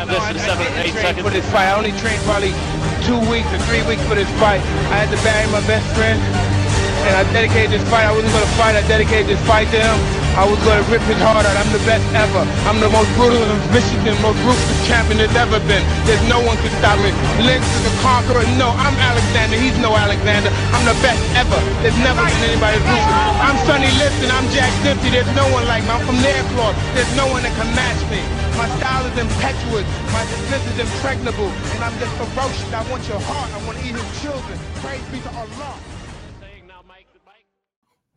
Have No, I, I seven or eight seconds? for this fight. I only trained probably two weeks or three weeks for this fight. I had to bury my best friend, and I dedicated this fight. I wasn't going to fight. I dedicated this fight to him. I was to rip his heart out. I'm the best ever. I'm the most brutal and Michigan, most ruthless champion there's ever been. There's no one can stop me. Lennox is the conqueror. No, I'm Alexander. He's no Alexander. I'm the best ever. There's never been anybody ruthless. I'm Sonny Liston. I'm Jack Dempsey. There's no one like me. I'm from Nairclaw. There's no one that can match me. My style is impetuous. My defense is impregnable. And I'm just ferocious. I want your heart. I want to eat your children. Praise be to Allah.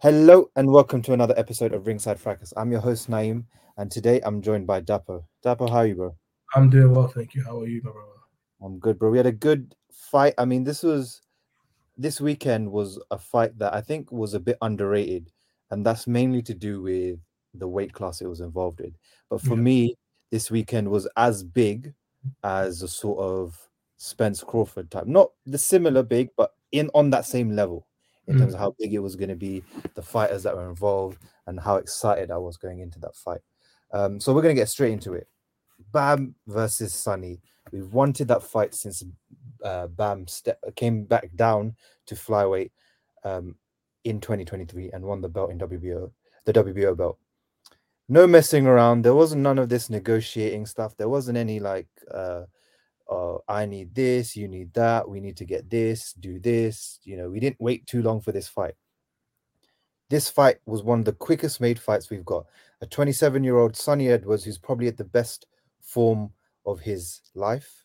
Hello and welcome to another episode of Ringside Fracas. I'm your host Naeem, and today I'm joined by Dapo. Dapo, how are you, bro? I'm doing well, thank you. How are you, my brother? I'm good, bro. We had a good fight. I mean, this was this weekend was a fight that I think was a bit underrated, and that's mainly to do with the weight class it was involved in. But for Yeah. me, this weekend was as big as a sort of Spence Crawford type. Not the similar big, but in on that same level in terms of how big it was going to be, the fighters that were involved, and how excited I was going into that fight. Um, so we're going to get straight into it. Bam versus Sunny. We've wanted that fight since uh, Bam ste- came back down to flyweight um, in 2023 and won the belt in WBO, the WBO belt. No messing around. There wasn't none of this negotiating stuff. There wasn't any like, uh, uh, I need this, you need that, we need to get this, do this. You know, we didn't wait too long for this fight. This fight was one of the quickest made fights we've got. A 27 year old Sunny Edwards, who's probably at the best form of his life,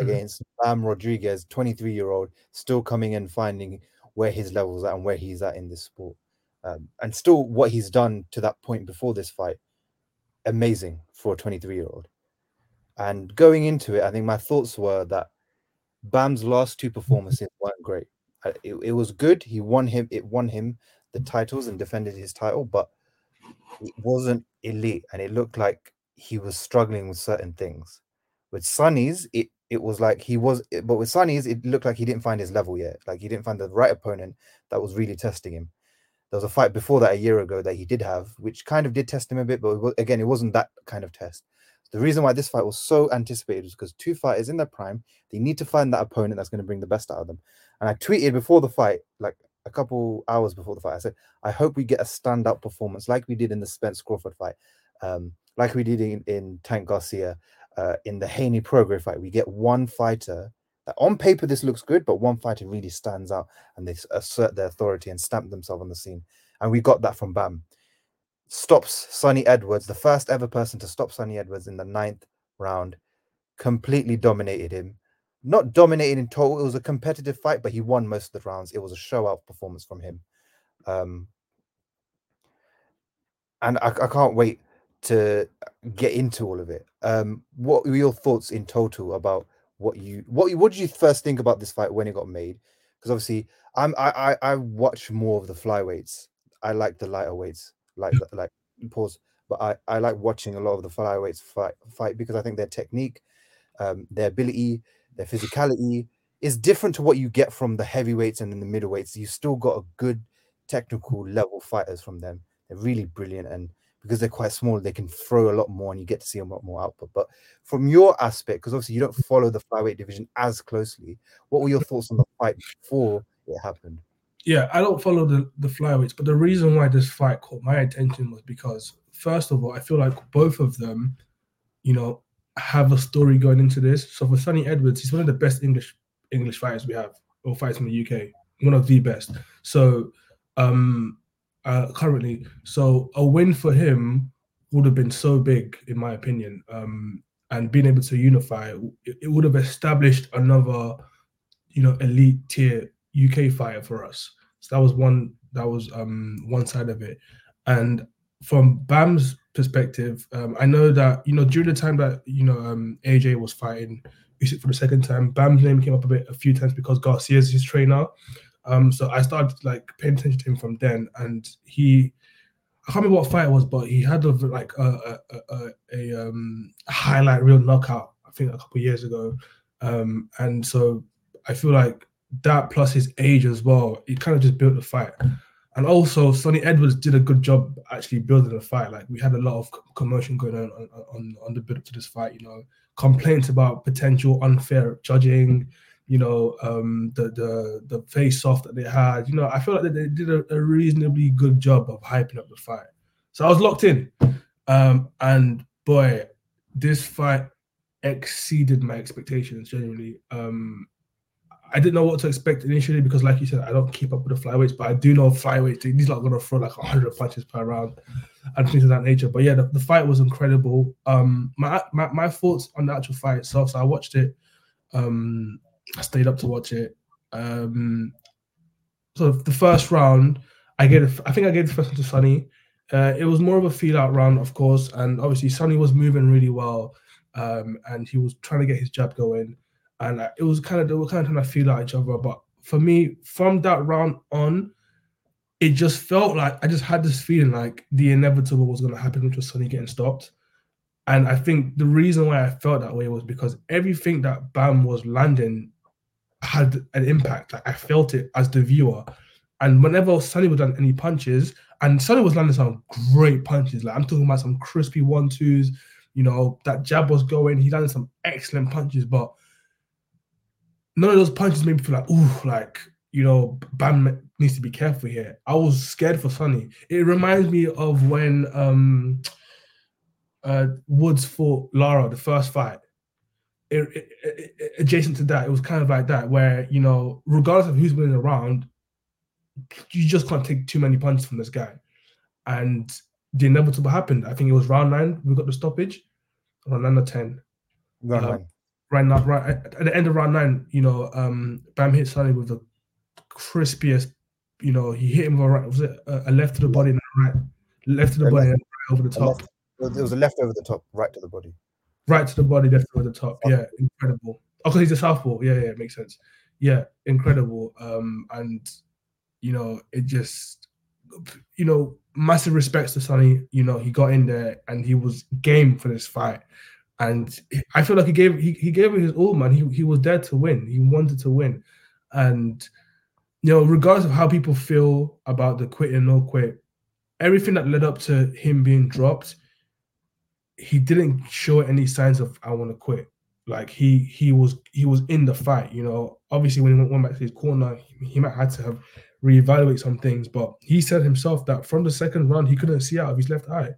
against Bam Rodriguez, 23 year old, still coming and finding where his levels at and where he's at in this sport. Um, and still what he's done to that point before this fight, amazing for a 23 year old. And going into it, I think my thoughts were that Bam's last two performances weren't great. Uh, It, it was good. He won him. It won him the titles and defended his title, but it wasn't elite, and it looked like he was struggling with certain things. With Sunny's, it it was like he was, but with Sunny's, it looked like he didn't find his level yet. Like he didn't find the right opponent that was really testing him. There was a fight before that a year ago that he did have, which kind of did test him a bit, but again, it wasn't that kind of test. The reason why this fight was so anticipated was because two fighters in their prime, they need to find that opponent that's going to bring the best out of them. And I tweeted before the fight, like a couple hours before the fight, I said, I hope we get a standout performance like we did in the Spence Crawford fight, um, like we did in, in Tank Garcia, uh, in the Haney Prograis fight. We get one fighter that on paper this looks good, but one fighter really stands out and they assert their authority and stamp themselves on the scene. And we got that from Bam. Stops Sunny Edwards, the first ever person to stop Sunny Edwards in the ninth round, completely dominated him. Not dominated in total, it was a competitive fight, but he won most of the rounds. It was a show out performance from him. Um, and I, I can't wait to get into all of it. Um, what were your thoughts in total about what you what what did you first think about this fight when it got made? Because obviously, I'm I, I I watch more of the flyweights. I like the lighter weights, like like pause. But I I like watching a lot of the flyweights fight fight because I think their technique, um, their ability, their physicality is different to what you get from the heavyweights and in the middleweights. You still got a good technical level fighters from them. They're really brilliant, and because they're quite small, they can throw a lot more, and you get to see a lot more output. But from your aspect, because obviously you don't follow the flyweight division as closely, what were your thoughts on the fight before it happened? Yeah, I don't follow the the flyweights, but the reason why this fight caught my attention was because first of all, I feel like both of them, you know, have a story going into this. So for Sunny Edwards, he's one of the best English English fighters we have, or fighters in the UK, one of the best. So um uh currently, so a win for him would have been so big, in my opinion. Um and being able to unify, it, it would have established another, you know, elite tier UK fighter for us. So that was one that was um one side of it. And from Bam's perspective, um, I know that you know during the time that you know um, AJ was fighting Usyk for the second time, Bam's name came up a bit a few times because Garcia's his trainer. Um, so I started like paying attention to him from then, and he I can't remember what fight it was, but he had a, like a a, a, a um, highlight real knockout I think a couple years ago, um, and so I feel like that plus his age as well, he kind of just built the fight. And also, Sunny Edwards did a good job actually building the fight. Like we had a lot of commotion going on on, on, the build up to this fight. You know, complaints about potential unfair judging. You know, um, the the the face off that they had. You know, I feel like they did a, a, reasonably good job of hyping up the fight. So I was locked in, um, and boy, this fight exceeded my expectations. Genuinely, um, I didn't know what to expect initially because, like you said, I don't keep up with the flyweights, but I do know flyweights. These are going to throw like 100 punches per round and things of that nature. But yeah, the, the fight was incredible. Um, my, my my thoughts on the actual fight itself. So I watched it. Um, I stayed up to watch it. Um, so the first round, I gave. I think I gave the first one to Sunny. Uh, it was more of a feel out round, of course, and obviously Sunny was moving really well, um, and he was trying to get his jab going and uh, it was kind of they were kind of trying to feel like each other. But for me, from that round on, it just felt like I just had this feeling like the inevitable was going to happen, which was Sunny getting stopped. And I think the reason why I felt that way was because everything that Bam was landing had an impact. Like I felt it as the viewer. And whenever Sunny would land any punches, and Sunny was landing some great punches. Like I'm talking about some crispy one twos. You know that jab was going. He landed some excellent punches, but none of those punches made me feel like, ooh, like, you know, Bam needs to be careful here. I was scared for Sunny. It reminds me of when um uh Woods fought Lara, the first fight. It, it, it, adjacent to that, it was kind of like that, where you know, regardless of who's winning around, you just can't take too many punches from this guy. And the inevitable happened. I think it was round nine. We got the stoppage. Round nine or ten. Round uh, nine right now, right at the end of round nine, you know, um, Bam hit Sunny with the crispiest. You know, he hit him with a right. Was it a, left to the body and a right, left to the body and right over the top? Left, it was a left over the top, right to the body. Right to the body, left over the top. Yeah, incredible. Oh, because he's a southpaw. Yeah, yeah, it makes sense. Yeah, incredible. Um, and you know, it just, you know, massive respects to Sunny. You know, he got in there and he was game for this fight and I feel like he gave he, he gave it his all, man. He he was there to win. He wanted to win, and you know, regardless of how people feel about the quit and no quit, everything that led up to him being dropped, he didn't show any signs of I want to quit. Like he he was he was in the fight. You know, obviously when he went back to his corner, he might have to have reevaluate some things, but he said himself that from the second round he couldn't see out of his left eye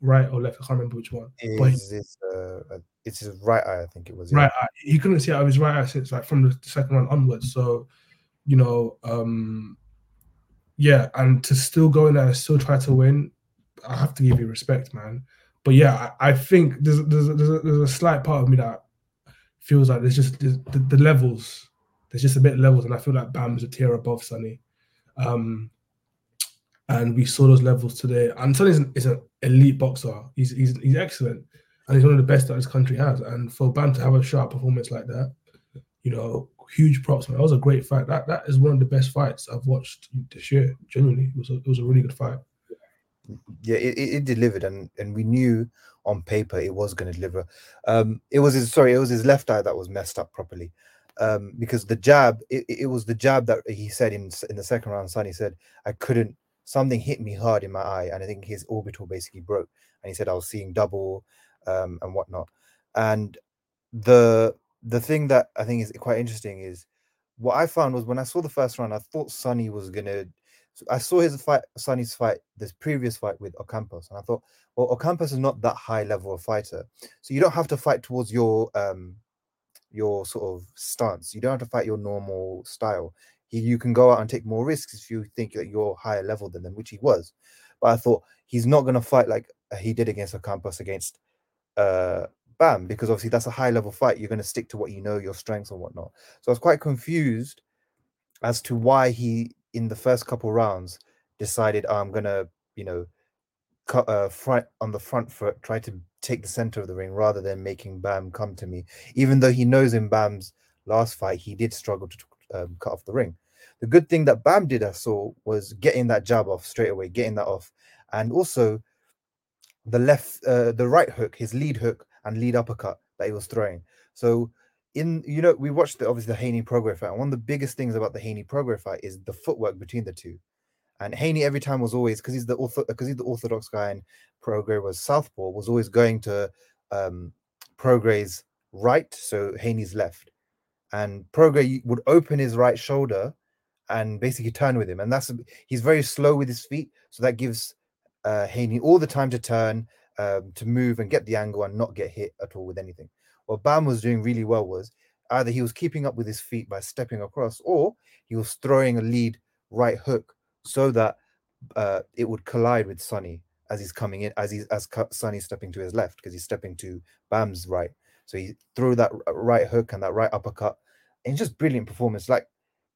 right or left. I can't remember which one. Is this, uh, it's his right eye, I think it was. Yeah. Right eye. He couldn't see out of his right eye since like from the second one onwards. So, you know, um, yeah, and to still go in there and still try to win, I have to give you respect, man. But yeah, I, I think there's there's a, there's, a, there's a slight part of me that feels like there's just there's, the, the levels. There's just a bit of levels, and I feel like Bam's a tier above Sunny. Um, and we saw those levels today. And Sunny is an, elite boxer. He's, he's he's excellent, and he's one of the best that this country has. And for Bam to have a sharp performance like that, you know, huge props. Man. That was a great fight. That that is one of the best fights I've watched this year. Genuinely, it was a, it was a really good fight. Yeah, it, it delivered, and and we knew on paper it was going to deliver. Um, it was his sorry, it was his left eye that was messed up properly. Um, because the jab, it, it was the jab that he said in in the second round. Sunny said I couldn't something hit me hard in my eye, and I think his orbital basically broke. And he said I was seeing double um, and whatnot. And the the thing that I think is quite interesting is what I found was when I saw the first round, I thought Sunny was gonna. I saw his fight, Sunny's fight, this previous fight with Ocampos, and I thought, well, Ocampos is not that high level of fighter, so you don't have to fight towards your um your sort of stance. You don't have to fight your normal style. You, you can go out and take more risks if you think that you're higher level than them, which he was. But I thought he's not going to fight like he did against Ocampos against uh, Bam, because obviously that's a high level fight. You're going to stick to what you know, your strengths and whatnot. So I was quite confused as to why he, in the first couple rounds, decided oh, I'm going to, you know, cut uh, front on the front foot, try to take the center of the ring rather than making Bam come to me. Even though he knows in Bam's last fight he did struggle to um, cut off the ring. The good thing that Bam did, I saw, was getting that jab off straight away, getting that off, and also the left, uh, the right hook, his lead hook and lead uppercut that he was throwing. So in you know we watched the obviously the Haney Prograis fight. And one of the biggest things about the Haney Prograis fight is the footwork between the two. And Haney every time was always because he's the because he's the orthodox guy and Prograis was southpaw was always going to um Prograis right, so Haney's left. And Prograis would open his right shoulder and basically turn with him. And that's he's very slow with his feet, so that gives uh Haney all the time to turn, um, to move and get the angle and not get hit at all with anything. What Bam was doing really well was either he was keeping up with his feet by stepping across, or he was throwing a lead right hook so that uh, it would collide with Sunny as he's coming in, as he's as Sunny's stepping to his left because he's stepping to Bam's right. So he threw that right hook and that right uppercut, and just brilliant performance. Like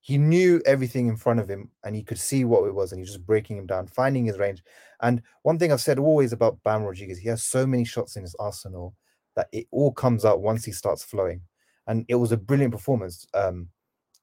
he knew everything in front of him and he could see what it was, and he's just breaking him down, finding his range. And one thing I've said always about Bam Rodriguez, he has so many shots in his arsenal that it all comes out once he starts flowing. And it was a brilliant performance. Um,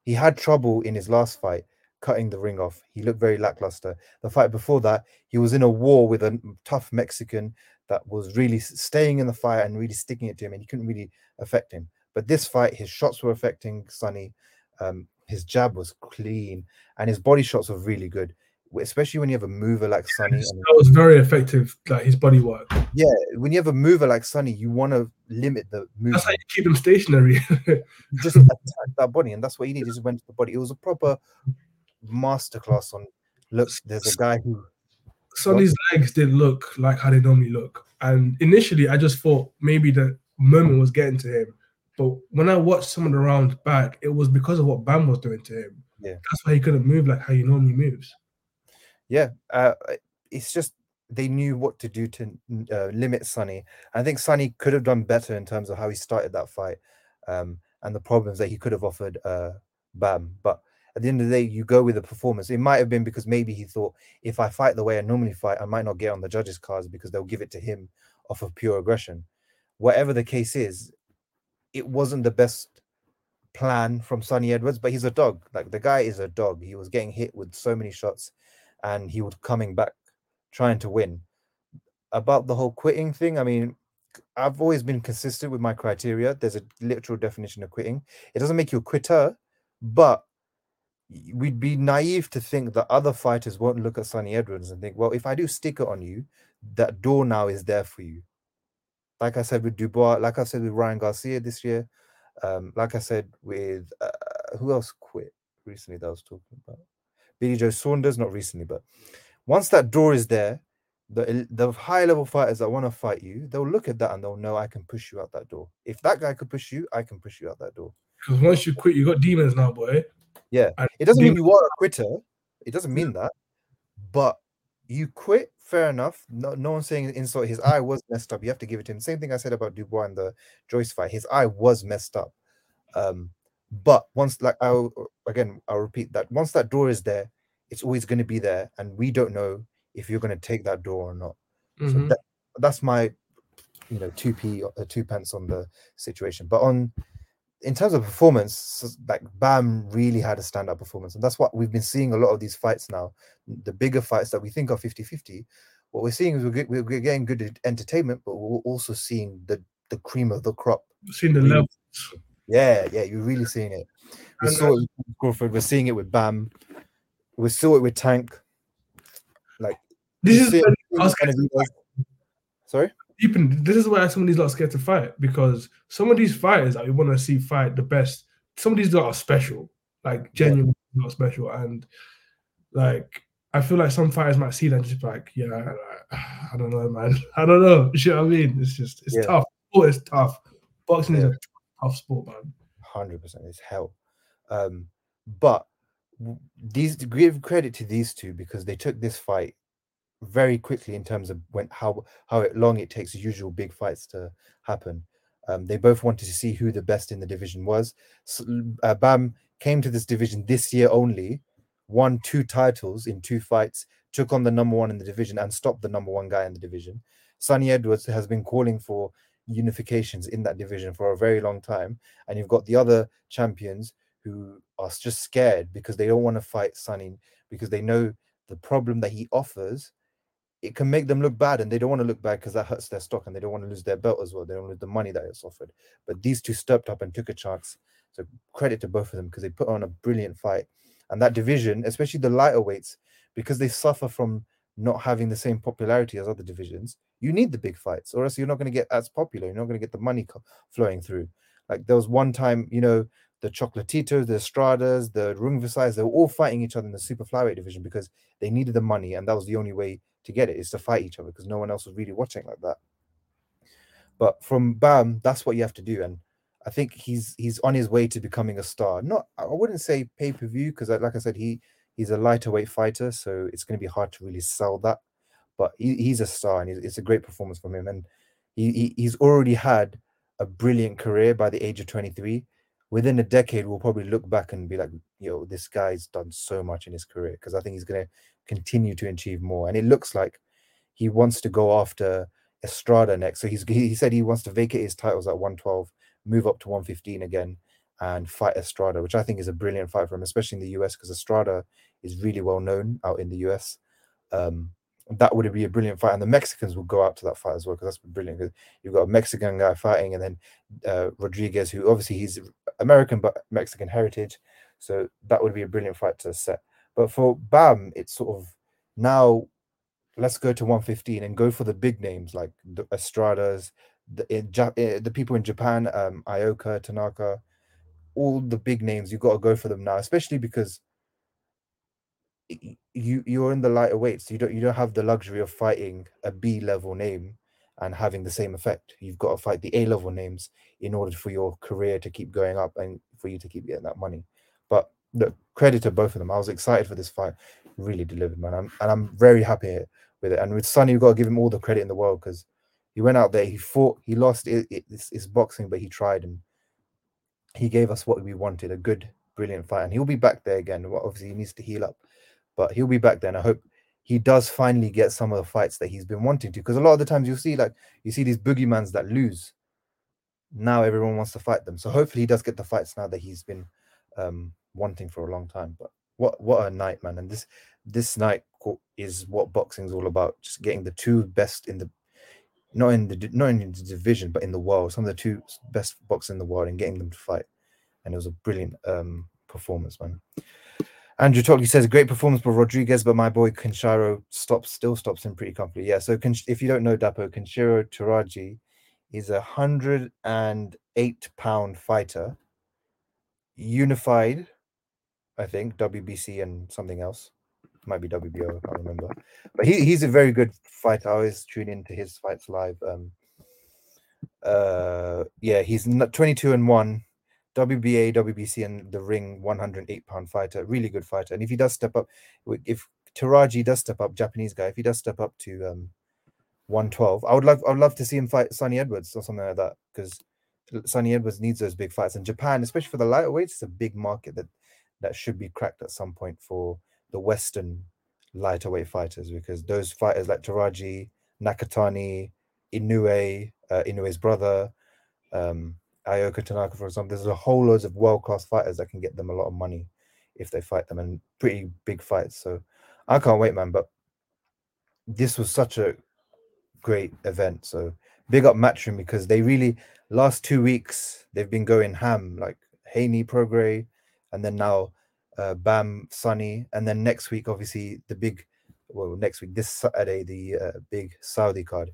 he had trouble in his last fight cutting the ring off. He looked very lackluster. The fight before that, he was in a war with a tough Mexican that was really staying in the fight and really sticking it to him, and he couldn't really affect him. But this fight, his shots were affecting Sunny. Um, his jab was clean, and his body shots were really good, especially when you have a mover like Sunny. That was very effective, like his body work. Yeah, when you have a mover like Sunny, you want to limit the movement. That's how you keep him stationary. just attack that body, and that's what he did. Just went to the body. It was a proper masterclass on look. There's a guy who Sunny's legs didn't look like how they normally look, and initially I just thought maybe the moment was getting to him. But when I watched some of the rounds back, it was because of what Bam was doing to him. Yeah, that's why he couldn't move like how he normally moves. Yeah, uh, it's just they knew what to do to uh, limit Sunny. I think Sunny could have done better in terms of how he started that fight um, and the problems that he could have offered uh, Bam. But at the end of the day, you go with the performance. It might have been because maybe he thought if I fight the way I normally fight, I might not get on the judges' cards because they'll give it to him off of pure aggression. Whatever the case is, it wasn't the best plan from Sunny Edwards, but he's a dog. Like the guy is a dog. He was getting hit with so many shots and he was coming back trying to win. About the whole quitting thing, I mean, I've always been consistent with my criteria. There's a literal definition of quitting. It doesn't make you a quitter, but we'd be naive to think that other fighters won't look at Sunny Edwards and think, well, if I do stick it on you, that door now is there for you. Like I said with Dubois, like I said with Ryan Garcia this year, um, like I said with uh, who else quit recently that I was talking about? Billy Joe Saunders, not recently, but once that door is there, the the high level fighters that want to fight you, they'll look at that and they'll know I can push you out that door. If that guy could push you, I can push you out that door. Because once you quit, you got demons now, boy. Yeah, it doesn't mean you are a quitter. It doesn't mean that, but you quit. Fair enough. No, no one's saying insult. His eye was messed up. You have to give it to him. Same thing I said about Dubois and the Joyce fight. His eye was messed up. Um, but once, like I'll again, I'll repeat that. Once that door is there, it's always going to be there, and we don't know if you're going to take that door or not. Mm-hmm. So that, that's my, you know, two p, uh, two pence on the situation. But on in terms of performance, like Bam really had a standout performance. And that's what we've been seeing a lot of these fights now. The bigger fights that we think are 50 50, what we're seeing is we're, we're getting good entertainment, but we're also seeing the, the cream of the crop. Seeing the levels. Yeah, yeah, you're really seeing it. We and, uh, saw it with Crawford, we're seeing it with Bam, we saw it with Tank. Like, this is sorry? This is why some of these lot are scared to fight because some of these fighters that we want to see fight the best, some of these lot are special. like genuinely not special. And like I feel like some fighters might see that and just be like, yeah, like, I don't know, man. I don't know. You know what I mean? It's just it's Yeah. tough. Sport is tough. Boxing is a tough sport, man. hundred percent. It's hell. Um, but these give credit to these two because they took this fight very quickly in terms of when how how long it takes the usual big fights to happen. Um, they both wanted to see who the best in the division was. S uh, Bam came to this division this year only, won two titles in two fights, took on the number one in the division, and stopped the number one guy in the division. Sunny Edwards has been calling for unifications in that division for a very long time, and you've got the other champions who are just scared because they don't want to fight Sunny because they know the problem that he offers it can make them look bad and they don't want to look bad because that hurts their stock and they don't want to lose their belt as well. They don't lose the money that it's offered. But these two stepped up and took a chance. So credit to both of them because they put on a brilliant fight. And that division, especially the lighter weights, because they suffer from not having the same popularity as other divisions, you need the big fights, or else you're not going to get as popular. You're not going to get the money co- flowing through. Like there was one time, you know, the Chocolatitos, the Estradas, the Rungvisais, they were all fighting each other in the super flyweight division because they needed the money, and that was the only way to get it is to fight each other because no one else was really watching like that. But from Bam, that's what you have to do, and I think he's he's on his way to becoming a star. Not I wouldn't say pay per view because like I said, he he's a lighter weight fighter, so it's going to be hard to really sell that. But he, he's a star, and it's a great performance from him, and he, he he's already had a brilliant career by the age of twenty three. Within a decade, we'll probably look back and be like, "Yo, this guy's done so much in his career." Because I think he's going to continue to achieve more. And it looks like he wants to go after Estrada next. So he's he said he wants to vacate his titles at 112, move up to 115 again, and fight Estrada, which I think is a brilliant fight for him, especially in the US, because Estrada is really well known out in the US. Um, that would be a brilliant fight, and the Mexicans will go out to that fight as well because that's brilliant. Because you've got a Mexican guy fighting, and then uh, Rodriguez, who obviously he's American but Mexican heritage, so that would be a brilliant fight to set. But for Bam, it's sort of now let's go to 115 and go for the big names like the Estradas, the in eh, the people in Japan, um, Ioka, Tanaka, all the big names. You've got to go for them now, especially because you you're in the lighter weights. You don't you don't have the luxury of fighting a B level name and having the same effect. You've got to fight the A level names in order for your career to keep going up and for you to keep getting that money. But look, credit to both of them. I was excited for this fight. Really delivered, man. I'm, and I'm very happy with it. And with Sunny, we've got to give him all the credit in the world because he went out there, he fought, he lost. It, it, it's, it's boxing, but he tried and he gave us what we wanted a good, brilliant fight. And he'll be back there again. Well, obviously, he needs to heal up, but he'll be back there. And I hope he does finally get some of the fights that he's been wanting to. Because a lot of the times you'll see, like, you see these boogeymans that lose. Now everyone wants to fight them. So hopefully he does get the fights now that he's been um, wanting for a long time. But what what a night, man! And this this night is what boxing's all about. Just getting the two best in the not in the not in the division, but in the world. Some of the two best boxers in the world, and getting them to fight. And it was a brilliant um, performance, man. Andrew Tockley says great performance by Rodriguez, but my boy Kenshiro stops still stops him pretty comfortably. Yeah. So if you don't know Dapo, Kenshiro Teraji is a hundred and eight pound fighter, unified, I think WBC and something else. Might be WBO, I can't remember. But he, he's a very good fighter. I always tune into his fights live. Um, uh, yeah, he's 22 and 1, WBA, WBC, and the ring 108 pound fighter. Really good fighter. And if he does step up, if Teraji does step up, Japanese guy, if he does step up to um, 112, I would love I would love to see him fight Sunny Edwards or something like that because Sunny Edwards needs those big fights. And Japan, especially for the lighter weights, it's a big market that that should be cracked at some point for the Western lighter weight fighters because those fighters like Teraji, Nakatani, Inoue, uh, Inoue's brother, um, Ioka Tanaka, for example, there's a whole loads of world class fighters that can get them a lot of money if they fight them and pretty big fights. So I can't wait, man. But this was such a great event. So big up Matchroom because they really last two weeks they've been going ham like Haney Prograis and then now uh, Bam Sunny and then next week obviously the big well next week this Saturday the uh, big Saudi card.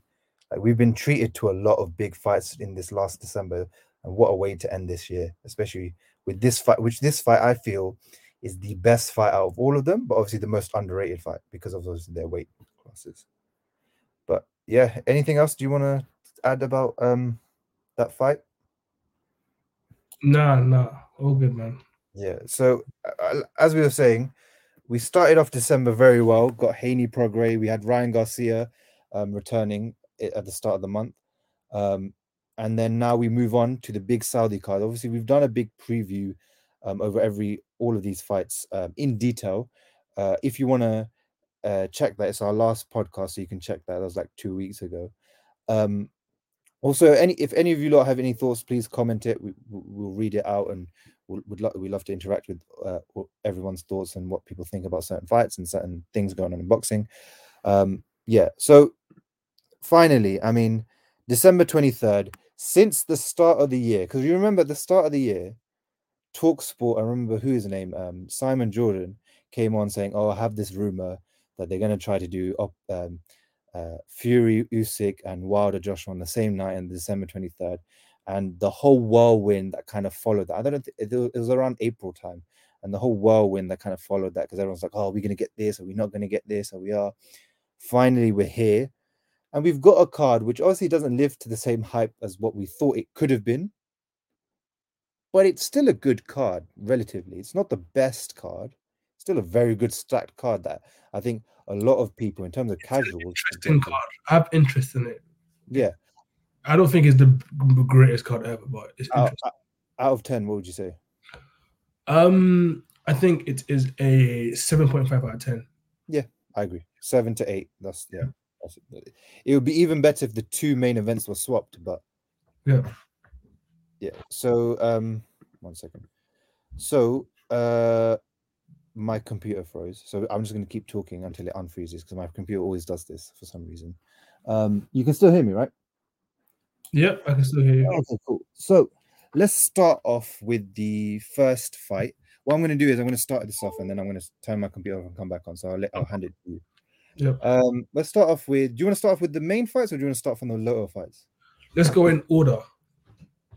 Like we've been treated to a lot of big fights in this last December and what a way to end this year, especially with this fight, which this fight I feel is the best fight out of all of them, but obviously the most underrated fight because of those their weight classes. But yeah, anything else do you want to add about um that fight? Nah, nah, all good, man. Yeah. So uh, as we were saying, we started off December very well. Got Haney Prograis. We had Ryan Garcia um, returning at the start of the month. Um, and then now we move on to the big Saudi card. Obviously, we've done a big preview um, over every all of these fights um, in detail. Uh, if you want to uh, check that, it's our last podcast, so you can check that. That was like two weeks ago. Um, also, any if any of you lot have any thoughts, please comment it. We, we'll read it out, and would lo- we love to interact with uh, everyone's thoughts and what people think about certain fights and certain things going on in boxing. Um, yeah. So finally, I mean, December twenty third. Since the start of the year, because you remember the start of the year, Talk Sport. I remember who his name, um, Simon Jordan, came on saying, "Oh, I have this rumor that they're going to try to do um, uh, Fury, Usyk, and Wilder Joshua on the same night on December 23rd. And the whole whirlwind that kind of followed that. I don't know, it, was around April time. And the whole whirlwind that kind of followed that because everyone's like, oh, are we going to get this? Are we not going to get this? Are we are? Finally, we're here. And we've got a card which obviously doesn't live to the same hype as what we thought it could have been. But it's still a good card, relatively. It's not the best card. still a very good stacked card that I think a lot of people in terms of casuals. Interesting card. I have interest in it. Yeah. I don't think it's the greatest card ever, but it's out, out of ten, what would you say? Um, I think it is a seven point five out of ten. Yeah, I agree. Seven to eight. That's yeah. That's, it would be even better if the two main events were swapped, but yeah, yeah. So um, one second. So uh, my computer froze. So I'm just going to keep talking until it unfreezes because my computer always does this for some reason. Um, you can still hear me, right? Yep, I can still hear you. Okay, cool. So let's start off with the first fight. What I'm going to do is I'm going to start this off and then I'm going to turn my computer off and come back on. So I'll, let, I'll hand it to you. Yep. Um, let's start off with. Do you want to start off with the main fights or do you want to start from the lower fights? Let's go in order.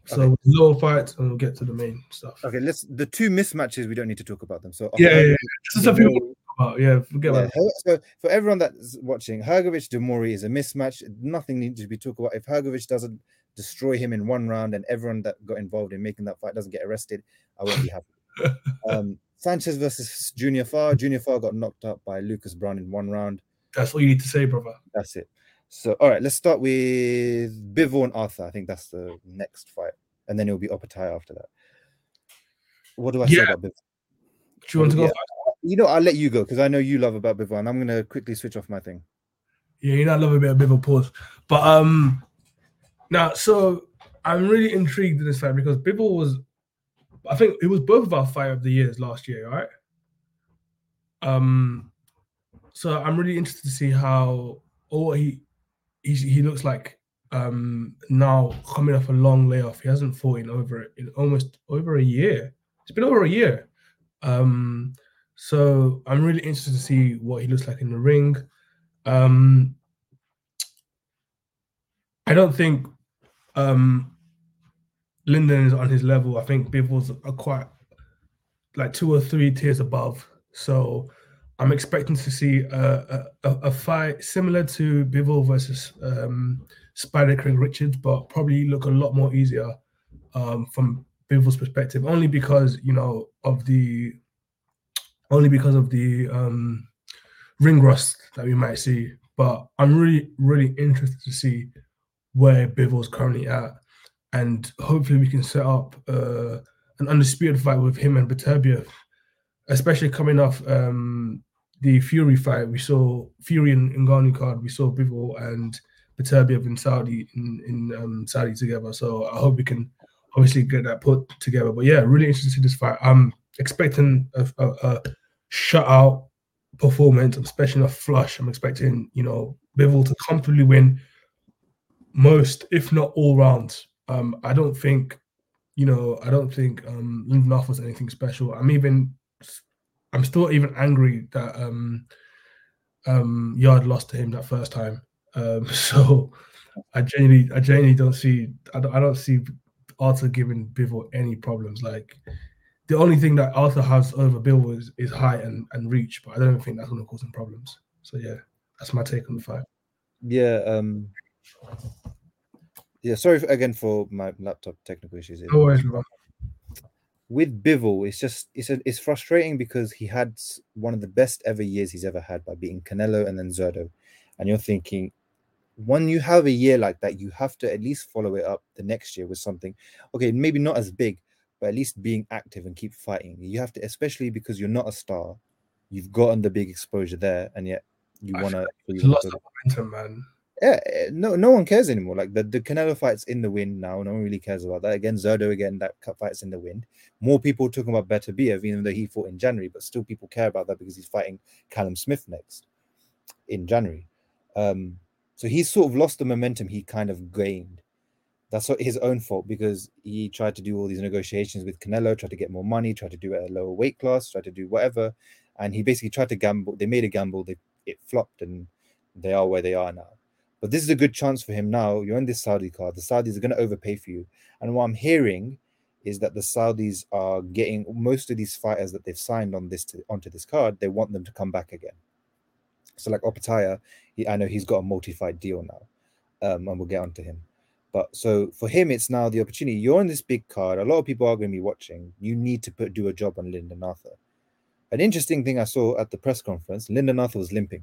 So okay. lower fights, and we'll get to the main stuff. Okay, let's the two mismatches. We don't need to talk about them. So yeah, yeah, yeah. this is something we'll. Yeah, forget yeah. So for everyone that's watching, Hrgovic De Mori is a mismatch. Nothing needs to be talked about. If Hrgovic doesn't destroy him in one round, and everyone that got involved in making that fight doesn't get arrested, I won't be happy. um, Sanchez versus Junior Fa. Junior Fa got knocked out by Lucas Browne in one round. That's all you need to say, brother. That's it. So, all right, let's start with Bivol Arthur. I think that's the next fight and then it'll be Opetaia after that. What do I yeah. say about Bivol? Do you want to go? Yeah. You know, I'll let you go because I know you love about Bivol, and I'm gonna quickly switch off my thing. Yeah, you know, I love a bit of Bivol pause, but um, now so I'm really intrigued in this fight because Bivol was, I think it was both of our fight of the years last year, right? Um, so I'm really interested to see how or he he he looks like um, now coming off a long layoff. He hasn't fought in over in almost over a year. It's been over a year. Um, so I'm really interested to see what he looks like in the ring. Um, I don't think um, Lyndon is on his level. I think Bivol's are quite like two or three tiers above. So I'm expecting to see a, a, a fight similar to Bivol versus um, Spider Craig Richards, but probably look a lot more easier um, from Bivol's perspective, only because you know of the only because of the um, ring rust that we might see. But I'm really, really interested to see where Bivol's currently at, and hopefully we can set up uh, an undisputed fight with him and Beterbiev, especially coming off um, the Fury fight. We saw Fury and Ngannou card. We saw Bivol and Beterbiev in Saudi in, in um, Saudi together. So I hope we can obviously get that put together. But yeah, really interested to see this fight. I'm expecting a, a, a shutout performance, especially in a flush. I'm expecting, you know, Bivol to comfortably win most, if not all rounds. Um, I don't think, you know, I don't think um Lyndon offers anything special. I'm even I'm still even angry that um um Yarde lost to him that first time. Um, so I genuinely, I genuinely don't see, I don't, I don't see Arthur giving Bivol any problems. Like the only thing that Arthur has over Bill is, is height and, and reach, but I don't think that's going to cause him problems. So yeah, that's my take on the fight. Yeah. Um. Yeah. Sorry for, again for my laptop technical issues. No worries, bro. With Bivol, it's just it's a, it's frustrating because he had one of the best ever years he's ever had by beating Canelo and then Zurdo, and you're thinking, when you have a year like that, you have to at least follow it up the next year with something. Okay, maybe not as big, but at least being active and keep fighting. You have to, especially because you're not a star, you've gotten the big exposure there, and yet you want to. He's lost the momentum, man. yeah, eh, no, no one cares anymore. Like the, the Canelo fight's in the wind now. No one really cares about that. Again, Zurdo again, that cut fight's in the wind. More people talking about Beterbiev, even though he fought in January, but still people care about that because he's fighting Callum Smith next in January. Um, so he's sort of lost the momentum he kind of gained. That's his own fault because he tried to do all these negotiations with Canelo, tried to get more money, tried to do it at a lower weight class, tried to do whatever, and he basically tried to gamble. They made a gamble, they it flopped, and they are where they are now. But this is a good chance for him now. You're in this Saudi card. The Saudis are going to overpay for you. And what I'm hearing is that the Saudis are getting most of these fighters that they've signed on this to, onto this card. They want them to come back again. So like Opetaia, I know he's got a multi-fight deal now, um, and we'll get onto him. But so for him, it's now the opportunity. You're on this big card. A lot of people are going to be watching. You need to put do a job on Lyndon Arthur. An interesting thing I saw at the press conference: Lyndon Arthur was limping.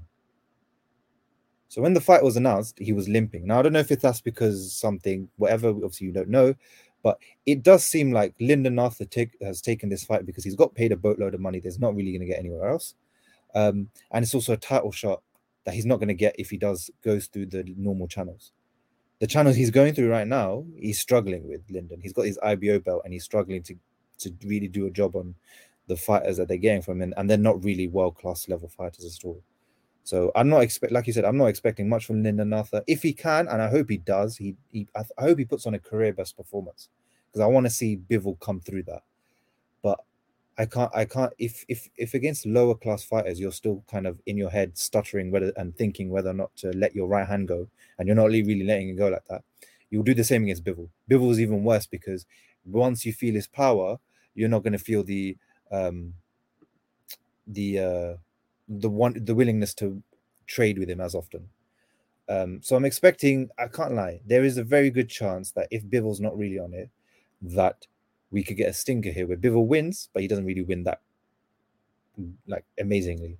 So when the fight was announced, he was limping. Now I don't know if that's because something, whatever. Obviously, you don't know, but it does seem like Lyndon Arthur take, has taken this fight because he's got paid a boatload of money. There's not really going to get anywhere else, um, and it's also a title shot that he's not going to get if he does goes through the normal channels. The channels he's going through right now, he's struggling with Lyndon. He's got his IBO belt and he's struggling to to really do a job on the fighters that they're getting from him, and they're not really world class level fighters at all. So I'm not expect, like you said, I'm not expecting much from Lyndon Arthur. If he can, and I hope he does, he, he I, I hope he puts on a career best performance because I want to see Bivol come through that. But I can't, I can't. If if if against lower class fighters, you're still kind of in your head stuttering whether and thinking whether or not to let your right hand go, and you're not really, letting it go like that. You'll do the same against Bivol. Bivol is even worse because once you feel his power, you're not going to feel the um the uh the one the willingness to trade with him as often. Um, so I'm expecting. I can't lie. There is a very good chance that if Bivol's not really on it, that we could get a stinker here where Bivol wins, but he doesn't really win that like amazingly.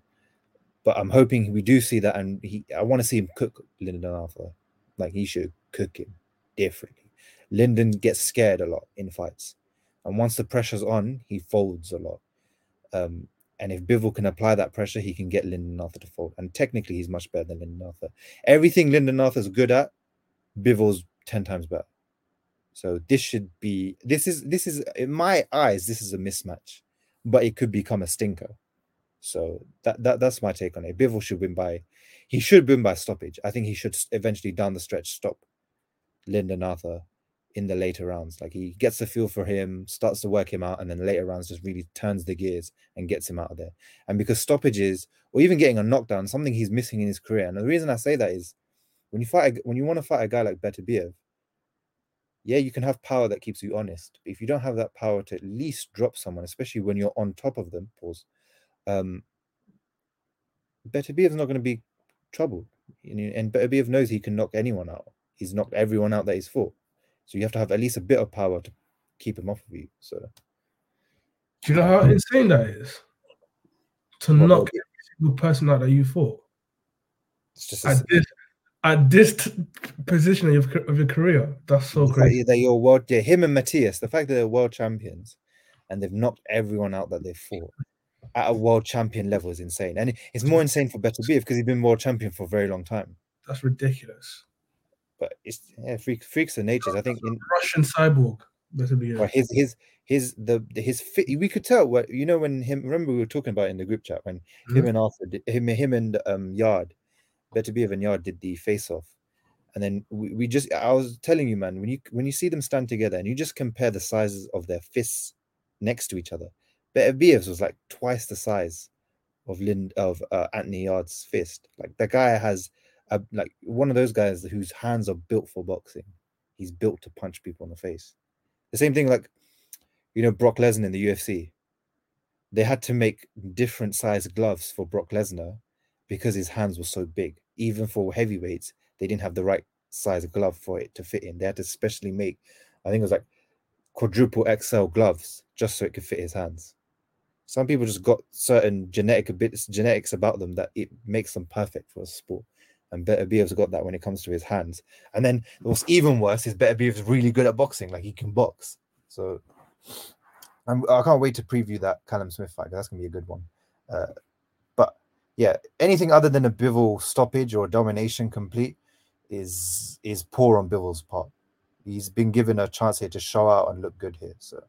But I'm hoping we do see that, and he. I want to see him cook Lyndon Arthur. Like he should cook him differently. Lyndon gets scared a lot in fights, and once the pressure's on, he folds a lot. Um, and if Bivol can apply that pressure, he can get Lyndon Arthur to fold. And technically, he's much better than Lyndon Arthur. Everything Lyndon Arthur's good at, Bivol's ten times better. So this should be this is this is in my eyes this is a mismatch, but it could become a stinker. So that, that that's my take on it. Bivol should win by he should win by stoppage. I think he should eventually down the stretch stop Lyndon Arthur in the later rounds. Like he gets the feel for him, starts to work him out, and then later rounds just really turns the gears and gets him out of there. And because stoppages or even getting a knockdown, something he's missing in his career. And the reason I say that is when you fight when you want to fight a guy like Beterbiev, yeah, you can have power that keeps you honest. But if you don't have that power to at least drop someone, especially when you're on top of them, pause. Um, Beterbiev is not going to be troubled. And Better Beterbiev knows he can knock anyone out. He's knocked everyone out that he's fought. So you have to have at least a bit of power to keep him off of you. So Do you know how insane that is? To What- knock every single person out that you fought it's just at this at this position of your, of your career. That's so great. that you're world, yeah, him and Matías, the fact that they're world champions and they've knocked everyone out that they've fought at a world champion level is insane. And it's more insane for Beterbiev because he's been world champion for a very long time. That's ridiculous. But it's yeah, freak, freaks of natures. I think in Russian cyborg. Better be well, his his his the, the his fit we could tell what you know when him remember we were talking about in the group chat when him Mhm. and Arthur him him and um Yarde Beterbiev and Yarde did the face off. And then we, we just I was telling you man when you when you see them stand together and you just compare the sizes of their fists next to each other Better Beterbiev's was like twice the size of Lind of uh, Anthony Yarde's fist. Like the guy has a, like one of those guys whose hands are built for boxing. He's built to punch people in the face. The same thing like you know Brock Lesnar in the UFC. they had to make different size gloves for Brock Lesnar because his hands were so big. Even for heavyweights, they didn't have the right size glove for it to fit in. They had to specially make, I think it was like quadruple XL gloves just so it could fit his hands. Some people just got certain genetic bits, genetics about them that it makes them perfect for a sport. And Beterbiev's got that when it comes to his hands. And then what's even worse is Beterbiev's really good at boxing, like he can box. So I'm, I can not wait to preview that Callum Smith fight. That's gonna be a good one. Uh, yeah, anything other than a Bivol stoppage or domination complete is is poor on Bivol's part. He's been given a chance here to show out and look good here. So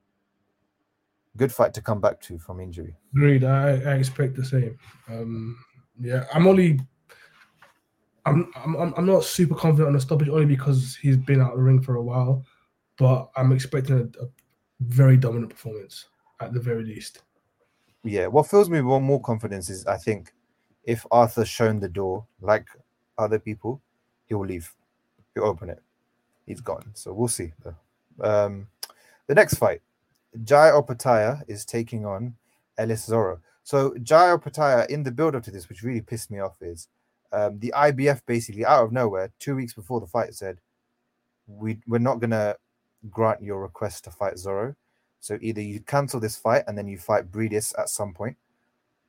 good fight to come back to from injury. Agreed. I, I expect the same. Um, yeah, I'm only. I'm, I'm I'm not super confident on the stoppage only because he's been out of the ring for a while, but I'm expecting a, a very dominant performance at the very least. Yeah, what fills me with more confidence is I think if Arthur's shown the door like other people, he will leave. He'll open it. He's gone. So we'll see. Um, the next fight, Jai Opetaia is taking on Ellis Zorro. So Jai Opetaia in the build up to this, which really pissed me off, is um, the IBF basically out of nowhere, two weeks before the fight, said we we're not gonna grant your request to fight Zorro. So either you cancel this fight and then you fight Briedis at some point,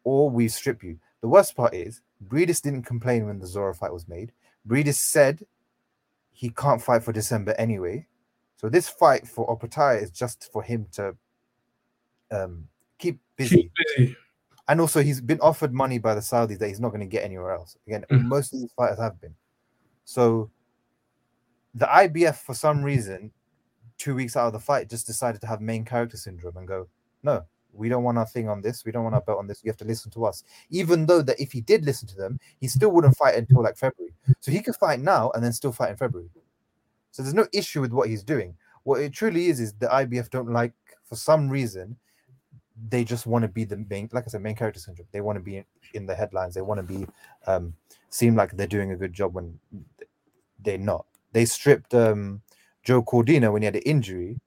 or we strip you. The worst part is Briedis didn't complain when the Zorro fight was made. Briedis said he can't fight for December anyway. So this fight for Opetaia is just for him to um, keep busy. Keep busy. And also, he's been offered money by the Saudis that he's not going to get anywhere else. Again, mm. most of these fighters have been. So the IBF, for some reason, two weeks out of the fight, just decided to have main character syndrome and go, no, we don't want our thing on this. We don't want our belt on this. You have to listen to us. Even though that if he did listen to them, he still wouldn't fight until like February. So he could fight now and then still fight in February. So there's no issue with what he's doing. What it truly is is the IBF don't like for some reason. They just want to be the main, like I said, main character syndrome. They want to be in, in the headlines. They want to be um, seem like they're doing a good job when they're not. They stripped um, Joe Cordina when he had an injury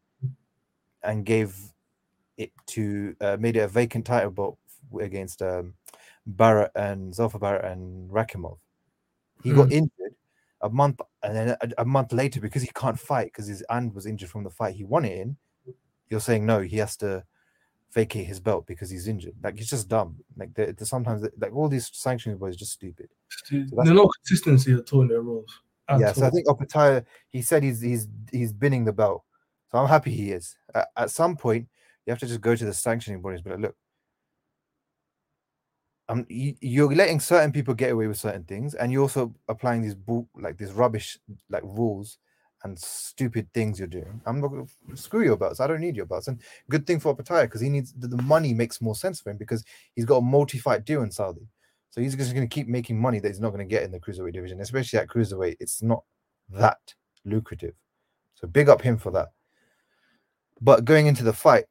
and gave it to uh, made it a vacant title belt against um, Barrett and Zelfa Barrett and Rakhimov. He got hmm. injured a month and then a, a, month later because he can't fight because his hand was injured from the fight he won it in. You're saying no, he has to vacate his belt because he's injured. Like he's just dumb. Like the, the sometimes like all these sanctioning boys just stupid. So There's no consistency at all in their rules. Yeah, all. so I think Opetaia, he said he's he's he's binning the belt. So I'm happy he is. At, at some point, you have to just go to the sanctioning bodies, but like, look, um, you, are letting certain people get away with certain things, and you're also applying these like these rubbish like rules and stupid things you're doing. I'm not gonna screw your belts. I don't need your belts. And good thing for Opetaia because he needs the, the, money makes more sense for him because he's got a multi-fight deal in Saudi. So he's just going to keep making money that he's not going to get in the cruiserweight division, especially at cruiserweight. It's not that lucrative. So big up him for that. But going into the fight,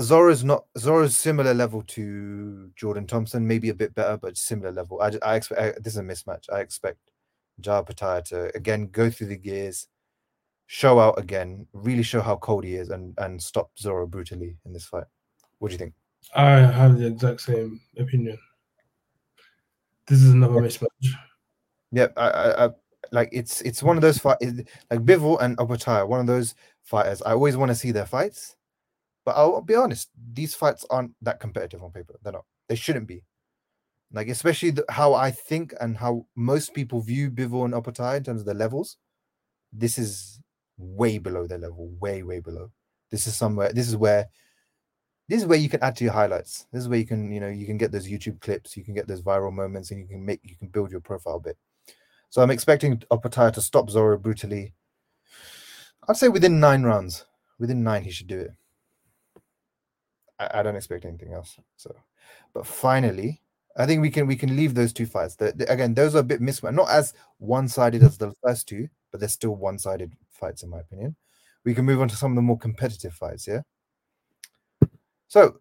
Zorro's not Zorro's similar level to Jordan Thompson, maybe a bit better, but similar level. I, I expect I, this is a mismatch. I expect Jai Opetaia to again go through the gears, show out again, really show how cold he is, and and stop Zorro brutally in this fight. What do you think? I have the exact same opinion. This is another mismatch. Yep, I, I, I like it's it's one of those fights like Bivol and Opetaia, one of those fighters. I always want to see their fights but I'll be honest, these fights aren't that competitive on paper. They're not. They shouldn't be. Like especially the, how I think and how most people view Bivol and Opetaia in terms of the levels. This is way below their level. Way way below. This is somewhere. This is where. This is where you can add to your highlights. This is where you can, you know, you can get those YouTube clips, you can get those viral moments, and you can make, you can build your profile a bit. So I'm expecting Opetaia to stop Zorro brutally. I'd say within nine rounds. Within nine, he should do it. I, I don't expect anything else. So, but finally, I think we can we can leave those two fights. The, the, again, those are a bit mismatched, not as one sided as the first two, but they're still one sided fights in my opinion. We can move on to some of the more competitive fights. Yeah. So,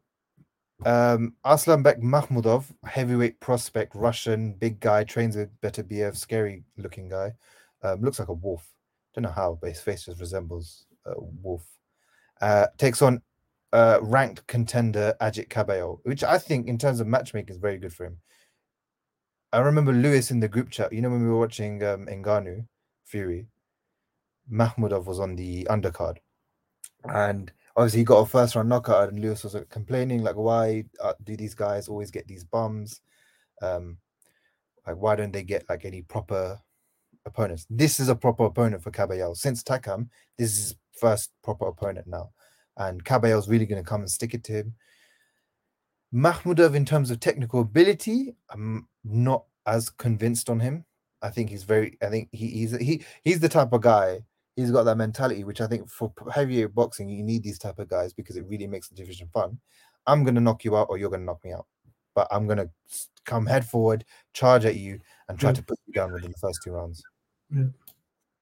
um, Arslanbek Makhmudov, heavyweight prospect, Russian, big guy, trains with Beterbiev, scary looking guy. Um, looks like a wolf. Don't know how, but his face just resembles a wolf. Uh, takes on uh, ranked contender Agit Kabayel, which I think in terms of matchmaking is very good for him. I remember Lewis in the group chat. You know when we were watching um, Ngannou Fury, Makhmudov was on the undercard, and obviously he got a first round knockout, and Lewis was like, complaining like, "Why uh, do these guys always get these bums? Um, like why don't they get like any proper opponents? This is a proper opponent for Kabayel. Since Takam, this is his first proper opponent now, and Kabayel's really going to come and stick it to him. Makhmudov, in terms of technical ability, I'm not as convinced on him. I think he's very. I think he, he's he he's the type of guy. He's got that mentality, which I think for heavyweight boxing, you need these type of guys because it really makes the division fun. I'm gonna knock you out, or you're gonna knock me out, but I'm gonna come head forward, charge at you, and try Yeah. to put you down within the first two rounds. Yeah.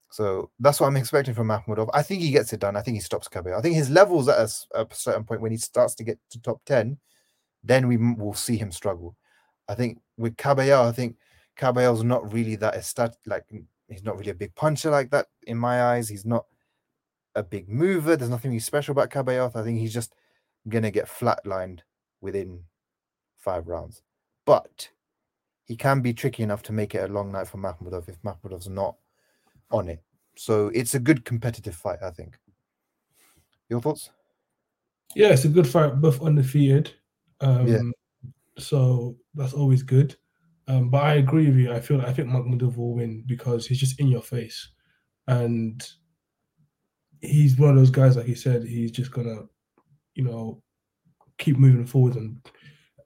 So that's what I'm expecting from Makhmudov. I think he gets it done. I think he stops Kabir. I think his levels at a certain point when he starts to get to top 10, then we will see him struggle. I think with Caballero, I think Kabayel's not really that estat like he's not really a big puncher like that in my eyes. He's not a big mover. There's nothing really special about Caballero. I think he's just gonna get flatlined within five rounds. But he can be tricky enough to make it a long night for Makhmudov if Makhmudov's not on it. So it's a good competitive fight, I think. Your thoughts? Yeah, it's a good fight, both undefeated. Um, Yeah. So that's always good. Um, but I agree with you. I feel I think Makhmudov will win because he's just in your face, and he's one of those guys. Like he said, he's just gonna, you know, keep moving forward and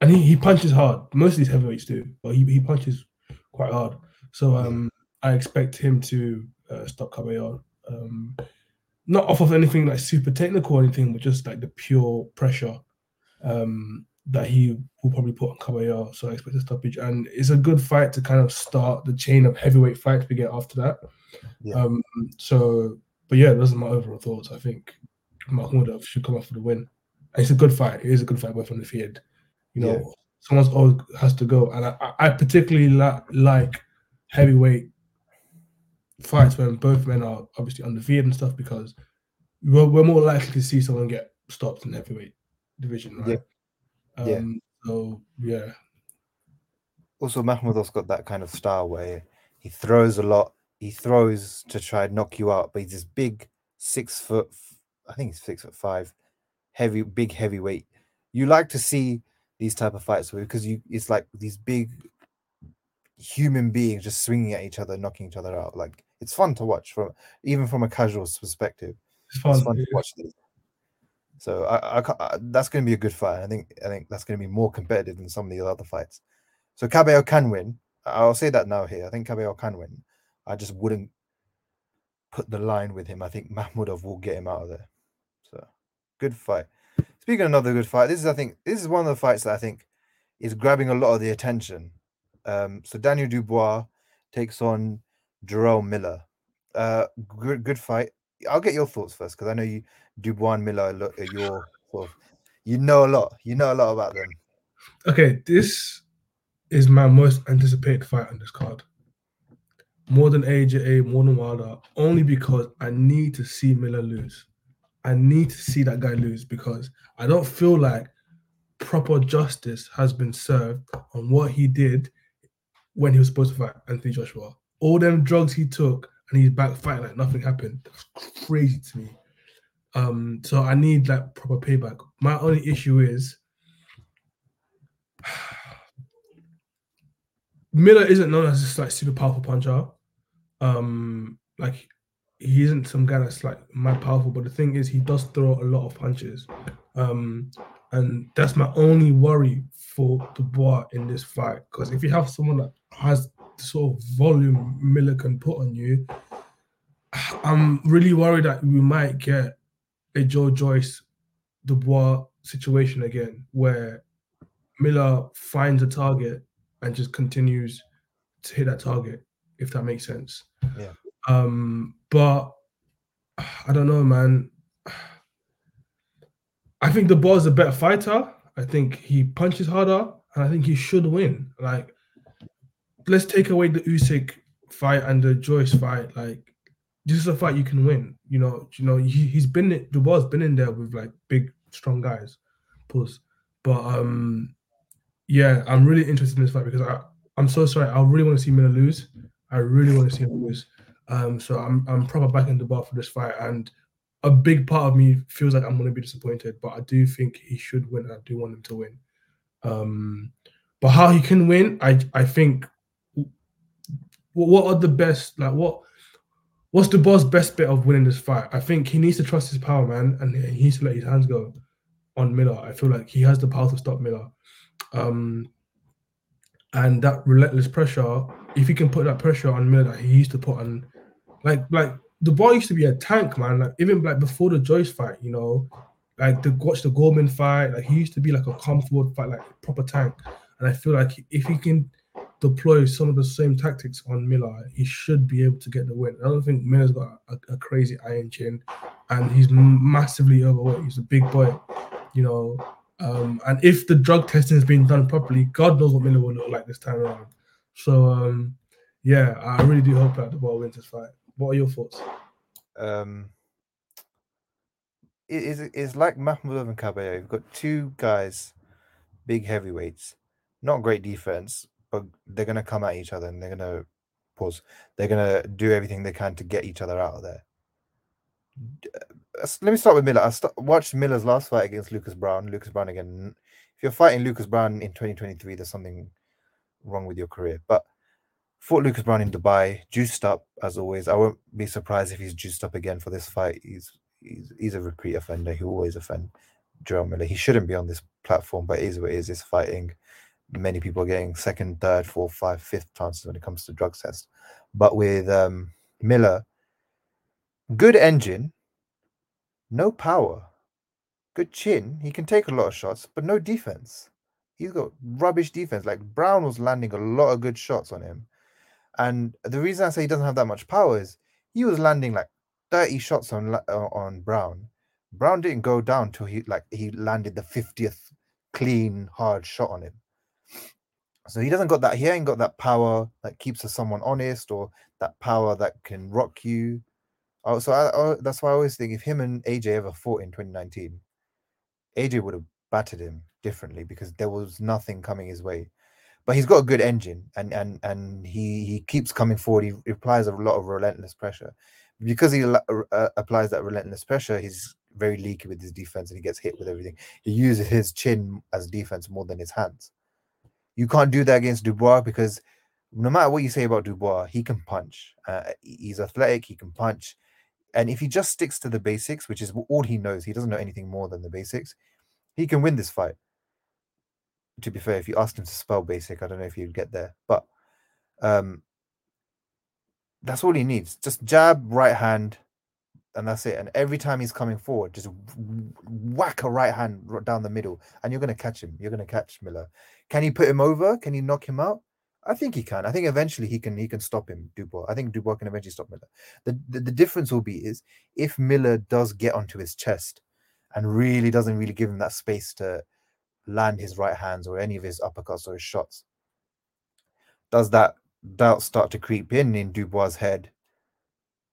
and he, he punches hard. Most of these heavyweights do, but he, he punches quite hard. So um, I expect him to uh, stop Caballero. Um, not off of anything like super technical or anything, but just like the pure pressure um, that he will probably put on Caballero. So I expect a stoppage, and it's a good fight to kind of start the chain of heavyweight fights we get after that. Yeah. Um, so, but yeah, those are my overall thoughts. I think Makhmudov should come off with the win. And it's a good fight. It is a good fight, both on the field. You know, Yeah. someone's always has to go, and I, I- particularly li- like heavyweight fights when both men are obviously undefeated and stuff because we're, we're more likely to see someone get stopped in heavyweight division, right? Yeah. Um, So yeah, Also, Makhmudov's got that kind of style where he throws a lot. He throws to try and knock you out, but he's this big six foot, I think he's six foot five, heavy, big heavyweight. You like to see these type of fights because you it's like these big human beings just swinging at each other, knocking each other out. Like it's fun to watch from even from a casual perspective. it's fun. It's fun to watch this. So I, I, I that's going to be a good fight. I think I think that's going to be more competitive than some of the other fights. So Kabayel can win. I'll say that now here. I think Kabayel can win. I just wouldn't put the line with him. I think Makhmudov will get him out of there. So good fight. Speaking of another good fight, this is I think this is one of the fights that I think is grabbing a lot of the attention. Um, so Daniel Dubois takes on Jarrell Miller. Uh, good good fight. I'll get your thoughts first because I know you Dubois and Miller are lo- are your sort of you know a lot. You know a lot about them. Okay, this is my most anticipated fight on this card. More than AJA, more than Wilder, only because I need to see Miller lose. I need to see that guy lose because I don't feel like proper justice has been served on what he did when he was supposed to fight Anthony Joshua. All them drugs he took and he's back fighting like nothing happened. That's crazy to me. Um, so I need that proper payback. My only issue is Miller isn't known as this like super powerful puncher. Um, like he isn't some guy that's like mad powerful, but the thing is he does throw a lot of punches. Um, and that's my only worry for Dubois in this fight. Because if you have someone that has sort of volume Miller can put on you, I'm really worried that we might get a Joe Joyce Dubois situation again, where Miller finds a target and just continues to hit that target, if that makes sense. Yeah. Um, but I don't know, man. I think the is a better fighter. I think he punches harder, and I think he should win. Like, let's take away the Usyk fight and the Joyce fight. Like, this is a fight you can win. You know, you know, he, he's been Dubois been in there with like big strong guys. Pause. But um, yeah, I'm really interested in this fight because I I'm so sorry. I really want to see Miller lose. I really want to see him lose. Um, so I'm I'm proper back in the bar for this fight, and a big part of me feels like I'm going to be disappointed, but I do think he should win. I do want him to win. Um, but how he can win, I I think. What are the best like what? What's the boss best bit of winning this fight? I think he needs to trust his power, man, and he needs to let his hands go on Miller. I feel like he has the power to stop Miller. Um, and that relentless pressure, if he can put that pressure on Miller that he used to put on, like like Dubois used to be a tank, man. Like even like before the Joyce fight, you know, like the watch the Gorman fight, like he used to be like a comfortable fight, like proper tank. And I feel like if he can deploy some of the same tactics on Miller, he should be able to get the win. I don't think Miller's got a, a crazy iron chin, and he's massively overweight. He's a big boy, you know. Um, and if the drug testing has been done properly, God knows what Miller will look like this time around. So um, yeah, I really do hope that Dubois wins this fight. What are your thoughts? Um, it is it's like Makhmudov and Kabayel. You've got two guys, big heavyweights, not great defense, but they're gonna come at each other and they're gonna pause. They're gonna do everything they can to get each other out of there. Uh, let me start with Miller. I st- watched Miller's last fight against Lucas Browne. Lucas Browne again. If you're fighting Lucas Browne in 2023, there's something wrong with your career. But fought Lucas Browne in Dubai, juiced up as always. I won't be surprised if he's juiced up again for this fight. He's he's, he's a repeat offender. He always offend Joe Miller. He shouldn't be on this platform, but it is what it is. It's fighting. Many people are getting second, third, fourth, five, fifth chances when it comes to drug tests. But with um, Miller, good engine, no power, good chin. He can take a lot of shots, but no defense. He's got rubbish defense. Like Browne was landing a lot of good shots on him. And the reason I say he doesn't have that much power is he was landing like 30 shots on uh, on Browne. Browne didn't go down till he like he landed the 50th clean hard shot on him. So he doesn't got that. He ain't got that power that keeps someone honest or that power that can rock you. Oh, so I, oh, that's why I always think if him and AJ ever fought in 2019, AJ would have battered him differently because there was nothing coming his way. But he's got a good engine, and and and he he keeps coming forward. He applies a lot of relentless pressure. Because he uh, applies that relentless pressure, he's very leaky with his defense, and he gets hit with everything. He uses his chin as defense more than his hands. You can't do that against Dubois because no matter what you say about Dubois, he can punch. Uh, he's athletic. He can punch. And if he just sticks to the basics, which is all he knows, he doesn't know anything more than the basics, he can win this fight. To be fair, if you asked him to spell basic, I don't know if he'd get there. But um that's all he needs. Just jab, right hand, and that's it. And every time he's coming forward, just whack a right hand down the middle, and you're going to catch him. You're going to catch Miller. Can he put him over? Can he knock him out? I think he can. I think eventually he can. He can stop him, Dubois. I think Dubois can eventually stop Miller. The, the the difference will be is if Miller does get onto his chest and really doesn't really give him that space to land his right hands or any of his uppercuts or his shots. Does that doubt start to creep in in Dubois' head?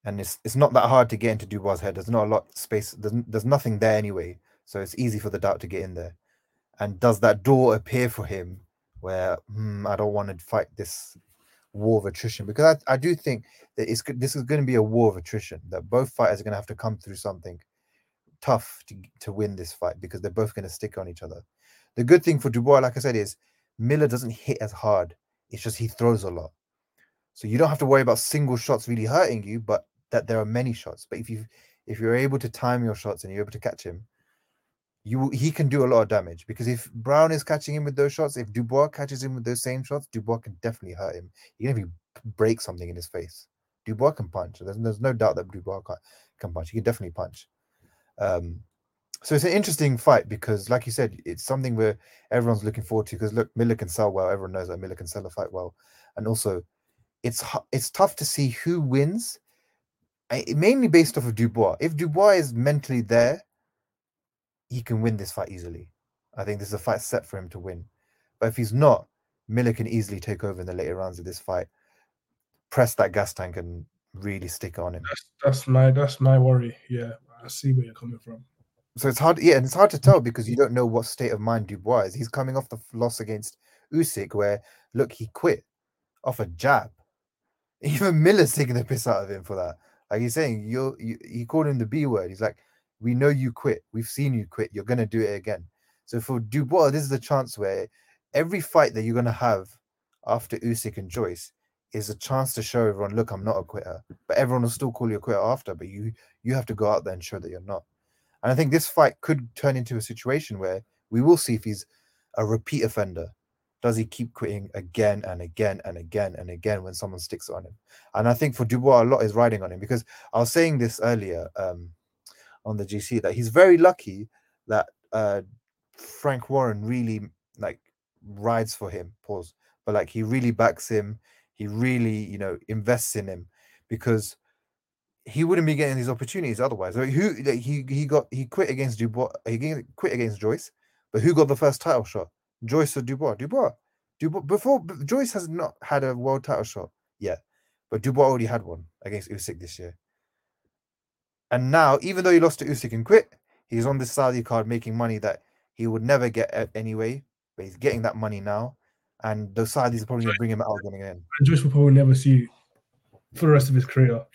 And it's it's not that hard to get into Dubois' head. There's not a lot space. There's, there's nothing there anyway, so it's easy for the doubt to get in there. And does that door appear for him where hmm, I don't want to fight this war of attrition? Because I, I do think that it's this is going to be a war of attrition. That both fighters are going to have to come through something tough to, to win this fight because they're both going to stick on each other. The good thing for Dubois, like I said, is Miller doesn't hit as hard. It's just he throws a lot. So you don't have to worry about single shots really hurting you, but that there are many shots. But if you if you're able to time your shots and you're able to catch him, you he can do a lot of damage because if Browne is catching him with those shots, if Dubois catches him with those same shots, Dubois can definitely hurt him. Even if he break something in his face, Dubois can punch. There's, there's no doubt that Dubois can, can punch. He can definitely punch. Um, so it's an interesting fight because, like you said, it's something where everyone's looking forward to. Because look, Miller can sell well. Everyone knows that Miller can sell a fight well, and also, it's it's tough to see who wins, mainly based off of Dubois. If Dubois is mentally there, he can win this fight easily. I think this is a fight set for him to win. But if he's not, Miller can easily take over in the later rounds of this fight, press that gas tank, and really stick on him. That's, that's my that's my worry. Yeah, I see where you're coming from. So it's hard, yeah, and it's hard to tell because you don't know what state of mind Dubois is. He's coming off the loss against Usyk, where look, he quit off a jab. Even Miller's taking the piss out of him for that. Like he's saying, you're, you, he called him the B word. He's like, we know you quit. We've seen you quit. You're gonna do it again. So for Dubois, this is the chance where every fight that you're gonna have after Usyk and Joyce is a chance to show everyone, look, I'm not a quitter. But everyone will still call you a quitter after. But you you have to go out there and show that you're not. And I think this fight could turn into a situation where we will see if he's a repeat offender. Does he keep quitting again and again and again and again when someone sticks on him? And I think for Dubois, a lot is riding on him because I was saying this earlier um, on the GC that he's very lucky that uh, Frank Warren really like rides for him. Pause. But like he really backs him. He really, you know, invests in him because he wouldn't be getting these opportunities otherwise. Who like he he got he quit against Dubois. He quit against Joyce, but who got the first title shot? Joyce or Dubois? Dubois. Dubois before Joyce has not had a world title shot yet, but Dubois already had one against Usyk this year. And now, even though he lost to Usyk and quit, he's on this Saudi card making money that he would never get anyway. But he's getting that money now, and the Saudis are probably going to bring him out again. And Joyce will probably never see for the rest of his career.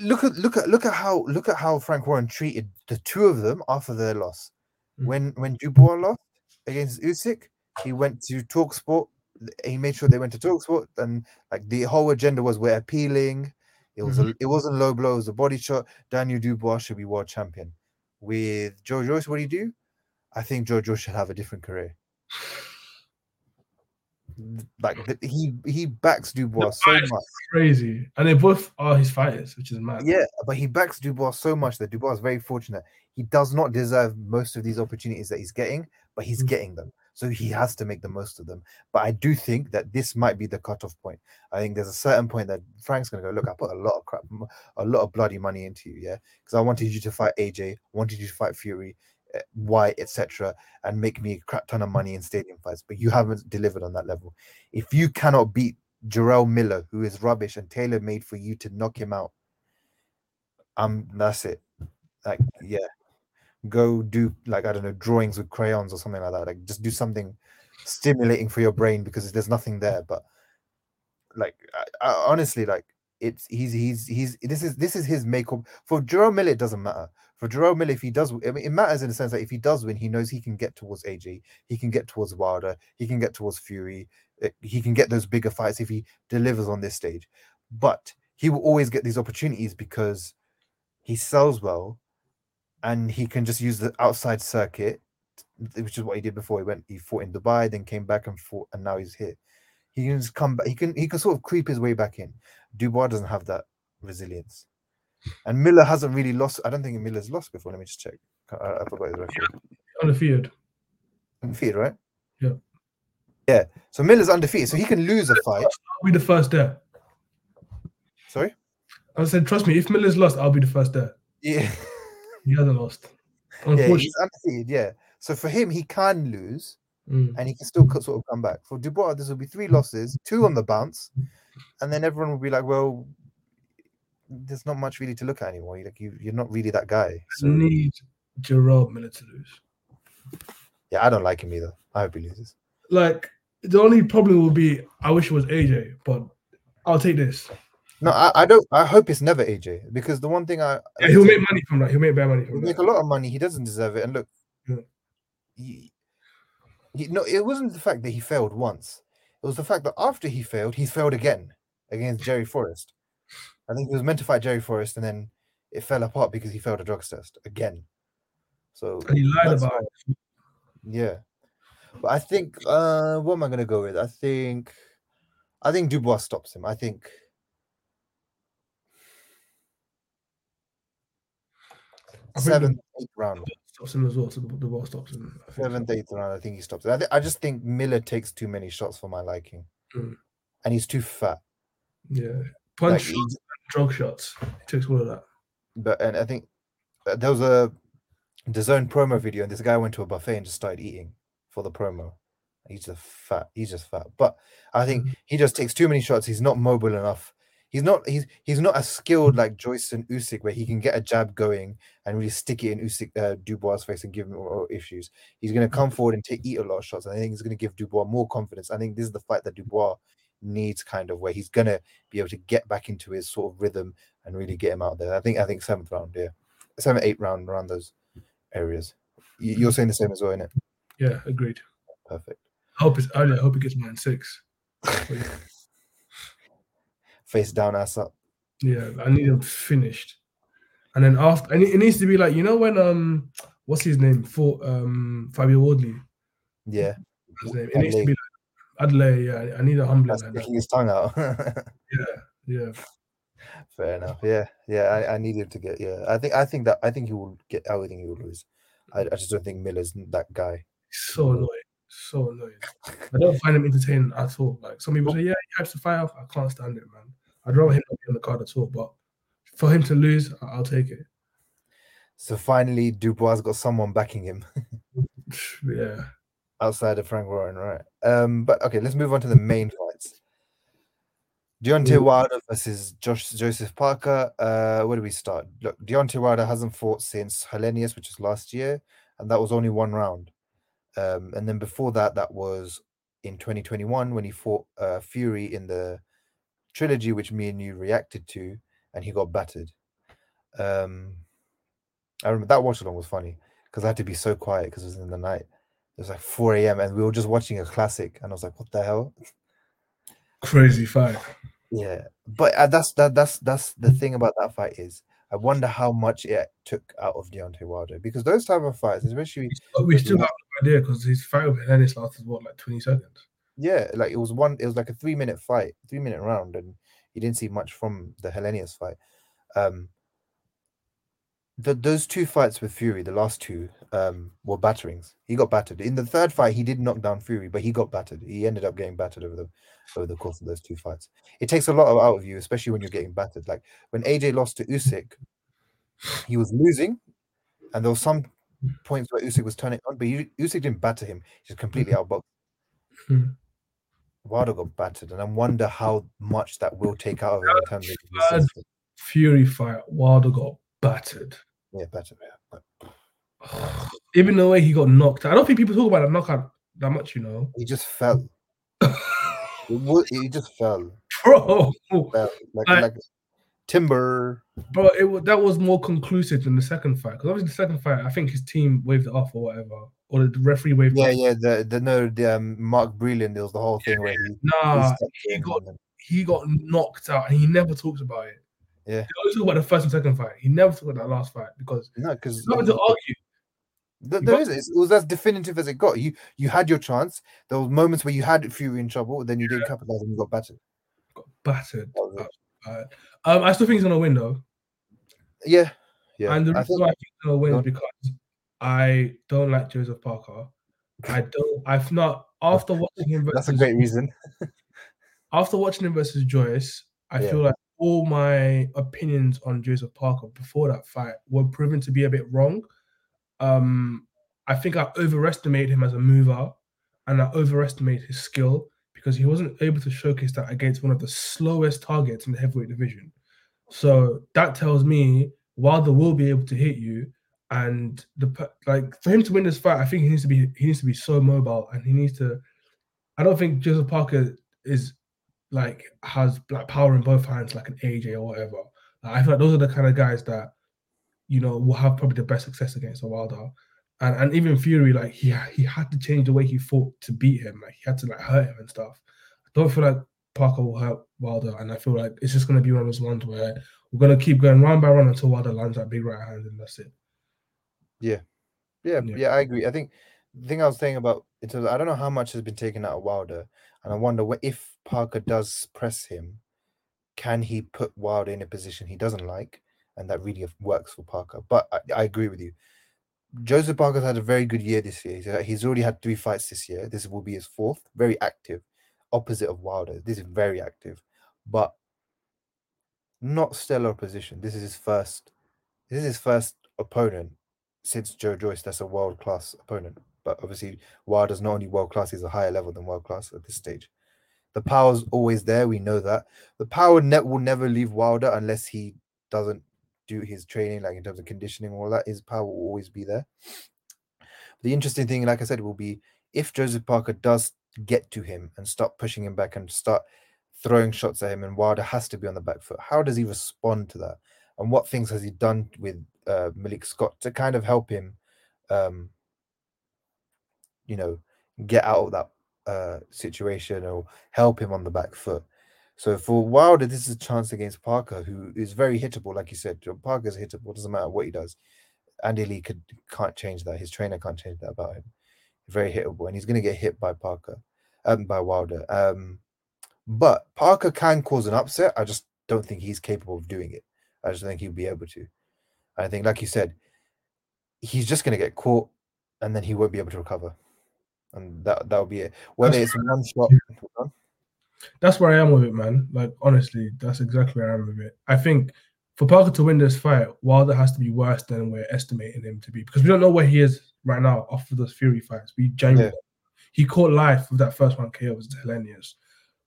look at look at look at how look at how Frank Warren treated the two of them after their loss. Mm. When when Dubois lost against Usyk, he went to Talksport. He made sure they went to Talksport, and like the whole agenda was we're appealing. It was a, it wasn't low blow, it was a body shot. Daniel Dubois should be world champion. With Joe Joyce, what do you do? I think Joe Joyce should have a different career. Like he he backs Dubois so much. Crazy. And they both are his fighters, which is mad. Yeah, but he backs Dubois so much that Dubois is very fortunate. He does not deserve most of these opportunities that he's getting, but he's Mm. getting them. So he has to make the most of them. But I do think that this might be the cutoff point. I think there's a certain point that Frank's gonna go, look, I put a lot of crap, a lot of bloody money into you, yeah, because I wanted you to fight AJ, wanted you to fight Fury, uh, Whyte, etc., and make me a crap ton of money in stadium fights. But you haven't delivered on that level. If you cannot beat Jarrell Miller, who is rubbish and tailor made for you to knock him out, um, that's it. Like, yeah, go do like I don't know drawings with crayons or something like that. Like, just do something stimulating for your brain because there's nothing there. But like, I, I, honestly, like it's he's he's he's this is this is his makeup for Jarrell Miller. It doesn't matter for Jarrell Miller if he does. I mean, it matters in the sense that if he does win, he knows he can get towards AJ, he can get towards Wilder, he can get towards Fury, uh, he can get those bigger fights if he delivers on this stage. But he will always get these opportunities because he sells well and he can just use the outside circuit, which is what he did before. He went, he fought in Dubai, then came back and fought, and now he's here. He can just come back. He can he can sort of creep his way back in. Dubois doesn't have that resilience, and Miller hasn't really lost. I don't think Miller's lost before. Let me just check. I, uh, I forgot his record. Undefeated. Undefeated, right? Yeah. Yeah. So Miller's undefeated, so he can lose a fight. I'll be the first there. Sorry. I said, trust me, if Miller's lost, I'll be the first there. Yeah. He hasn't lost. yeah, he's undefeated. Yeah. So for him, he can lose. Mm. and he can still sort of come back. For Dubois, this will be three losses, two on the bounce, and then everyone will be like, "Well, there's not much really to look at anymore. You're like you, you're not really that guy." So need Gerald Miller to lose. yeah, I don't like him either. I hope he loses. Like the only problem will be I wish it was AJ, but I'll take this. No, I, I don't. I hope it's never AJ because the one thing I Yeah, he'll make money from that. He'll make bad money he'll from make a lot of money. He doesn't deserve it. And look, Yeah. he, he no, it wasn't the fact that he failed once. It was the fact that after he failed, he failed again against Jerry Forrest. I think he was meant to fight Jerry Forrest, and then it fell apart because he failed a drugs test again. So And he lied about why- it. yeah. But I think uh what am I gonna go with? I think I think Dubois stops him. I think I think seventh, eighth round. Stops him as well. So the, ball stops him. I think. Seventh, eighth round. I think he stops it. I, thi- I just think Miller takes too many shots for my liking. Mm. And he's too fat. Yeah. Like, Punch he- shots, drug shots. He takes all of that. but and I think uh, there was a DAZN promo video, and this guy went to a buffet and just started eating for the promo. He's just fat. He's just fat. But I think he just takes too many shots. He's not mobile enough. He's not he's he's not as skilled hmm. like Joyce and Usyk, where he can get a jab going and really stick it in Usyk uh, Dubois' face and give him all issues. He's going to come hmm. forward and take eat a lot of shots. I think he's going to give Dubois more confidence. I think this is the fight that Dubois needs, kind of where he's going to be able to get back into his sort of rhythm and really get him out there. I think I think seventh round, yeah, seven eight round around those areas. You- You're hmm. saying the same as well, innit? Yeah, agreed. Perfect. I hope. I hope it gets mine six. Face down, ass up. Yeah, I need him finished. And then after, and it, needs to be like you know when um, what's his name? For um, Fabio Wardley. Yeah, His name. It needs to be like Adley. Yeah, I need a humbling like sticking his tongue out. Yeah, yeah. Fair enough. Yeah, yeah. I, I need him to get. Yeah, I think I think that I think he will get. I think he will lose. I, I just don't think Miller's that guy. so annoying, so annoying. I don't find him entertaining at all. Like some people say, yeah, he hypes the fight up. I can't stand it, man. I'd rather him not be on the card at all. But for him to lose, I- I'll take it. So finally, Dubois got someone backing him Yeah. outside of Frank Warren, right? Um, but okay, let's move on to the main fights. Deontay Wilder versus Josh Joseph Parker. Uh, where do we start? Look, Deontay Wilder hasn't fought since Helenius, which was last year, and that was only one round. Um, and then before that, that was in 2021 when he fought uh, Fury in the trilogy, which me and you reacted to, and he got battered. Um, I remember that watch along was funny because I had to be so quiet because it was in the night. It was like 4 a.m. and we were just watching a classic, and I was like, "What the hell?" Crazy fight. Yeah, but uh, that's that that's that's the thing about that fight is I wonder how much it took out of Deontay Wilder because those type of fights, especially we still have idea because his fight with Helenius lasted what, like 20 seconds? yeah, like it was one, it was like a three minute fight, three minute round, and you didn't see much from the Helenius fight. Um, the, those two fights with Fury, the last two, um, were batterings. He got battered in the third fight. He did knock down Fury, but he got battered. He ended up getting battered over the over the course of those two fights. It takes a lot of, out of you, especially when you're getting battered. Like when AJ lost to Usyk, he was losing, and there was some points where Usyk was turning on, but Usyk didn't batter him. He just completely outboxed. Mhm. Wilder got battered, and I wonder how much that will take out of him in terms of. Fury fight, Wilder got battered. yeah, battered. Yeah. Even the way he got knocked. I don't think people talk about that knockout that much, you know. he just fell. He just fell. Bro, fell like I- like timber. But it that was more conclusive than the second fight. Because obviously the second fight, I think his team waved it off or whatever. Or the referee waved Yeah, it off. yeah. The the no, the um, Mark Breland. There was the whole thing where he. he Nah, he got he got knocked out and he never talks about it. Yeah. He always talk about the first and second fight. He never talked about that last fight because no, because nothing to argue. There got- It was as definitive as it got. You you had your chance. There were moments where you had Fury in trouble, then you didn't capitalize and you got battered. Got battered. That was it. Uh, um, I still think he's gonna win though. Yeah, yeah. and the I reason think why I think he's gonna win Go is because I don't like Joseph Parker. I don't. I've not after watching him. Versus, that's a great reason. After watching him versus Joyce, I Yeah. feel like all my opinions on Joseph Parker before that fight were proven to be a bit wrong. Um, I think I overestimated him as a mover, and I overestimated his skill because he wasn't able to showcase that against one of the slowest targets in the heavyweight division. So that tells me Wilder will be able to hit you, and the like for him to win this fight, I think he needs to be he needs to be so mobile, and he needs to. I don't think Joseph Parker is like has like power in both hands like an AJ or whatever. Like, I feel like those are the kind of guys that you know will have probably the best success against a Wilder. And and even Fury, like he he had to change the way he fought to beat him. Like he had to like hurt him and stuff. I don't feel like Parker will hurt Wilder, and I feel like it's just gonna be one of those ones where we're gonna keep going round by round until Wilder lands that big right hand, and that's it. Yeah, yeah, Yeah. I agree. I think the thing I was saying about in terms of, I don't know how much has been taken out of Wilder, and I wonder what if Parker does press him, can he put Wilder in a position he doesn't like, and that really works for Parker. But I, I agree with you. Joseph Parker's had a very good year this year. He's, uh, he's already had three fights this year. This will be his fourth. Very active, opposite of Wilder. This is very active, but not stellar opposition. This is his first. This is his first opponent since Joe Joyce. That's a world class opponent. But obviously, Wilder's not only world class; he's a higher level than world class at this stage. The power's always there. We know that the power net will never leave Wilder unless he doesn't do his training, like in terms of conditioning, all that. His power will always be there. The interesting thing, like I said, will be if Joseph Parker does get to him and start pushing him back and start throwing shots at him, and Wilder has to be on the back foot. How does he respond to that? And what things has he done with uh, Malik Scott to kind of help him, um, you know, get out of that uh, situation or help him on the back foot? So for Wilder, this is a chance against Parker, who is very hittable, like you said. Parker's hittable, doesn't matter what he does. Andy Lee could can't change that. His trainer can't change that about him. Very hittable, and he's going to get hit by Parker, um, by Wilder. Um, but Parker can cause an upset. I just don't think he's capable of doing it. I just think he'll be able to. I think, like you said, he's just going to get caught, and then he won't be able to recover, and that that'll be it. Whether it's one shot. That's where I am with it, man. Like honestly, that's exactly where I am with it. I think for Parker to win this fight, Wilder has to be worse than we're estimating him to be because we don't know where he is right now after those Fury fights. We genuinely yeah. he caught life with that first one KO was hilarious.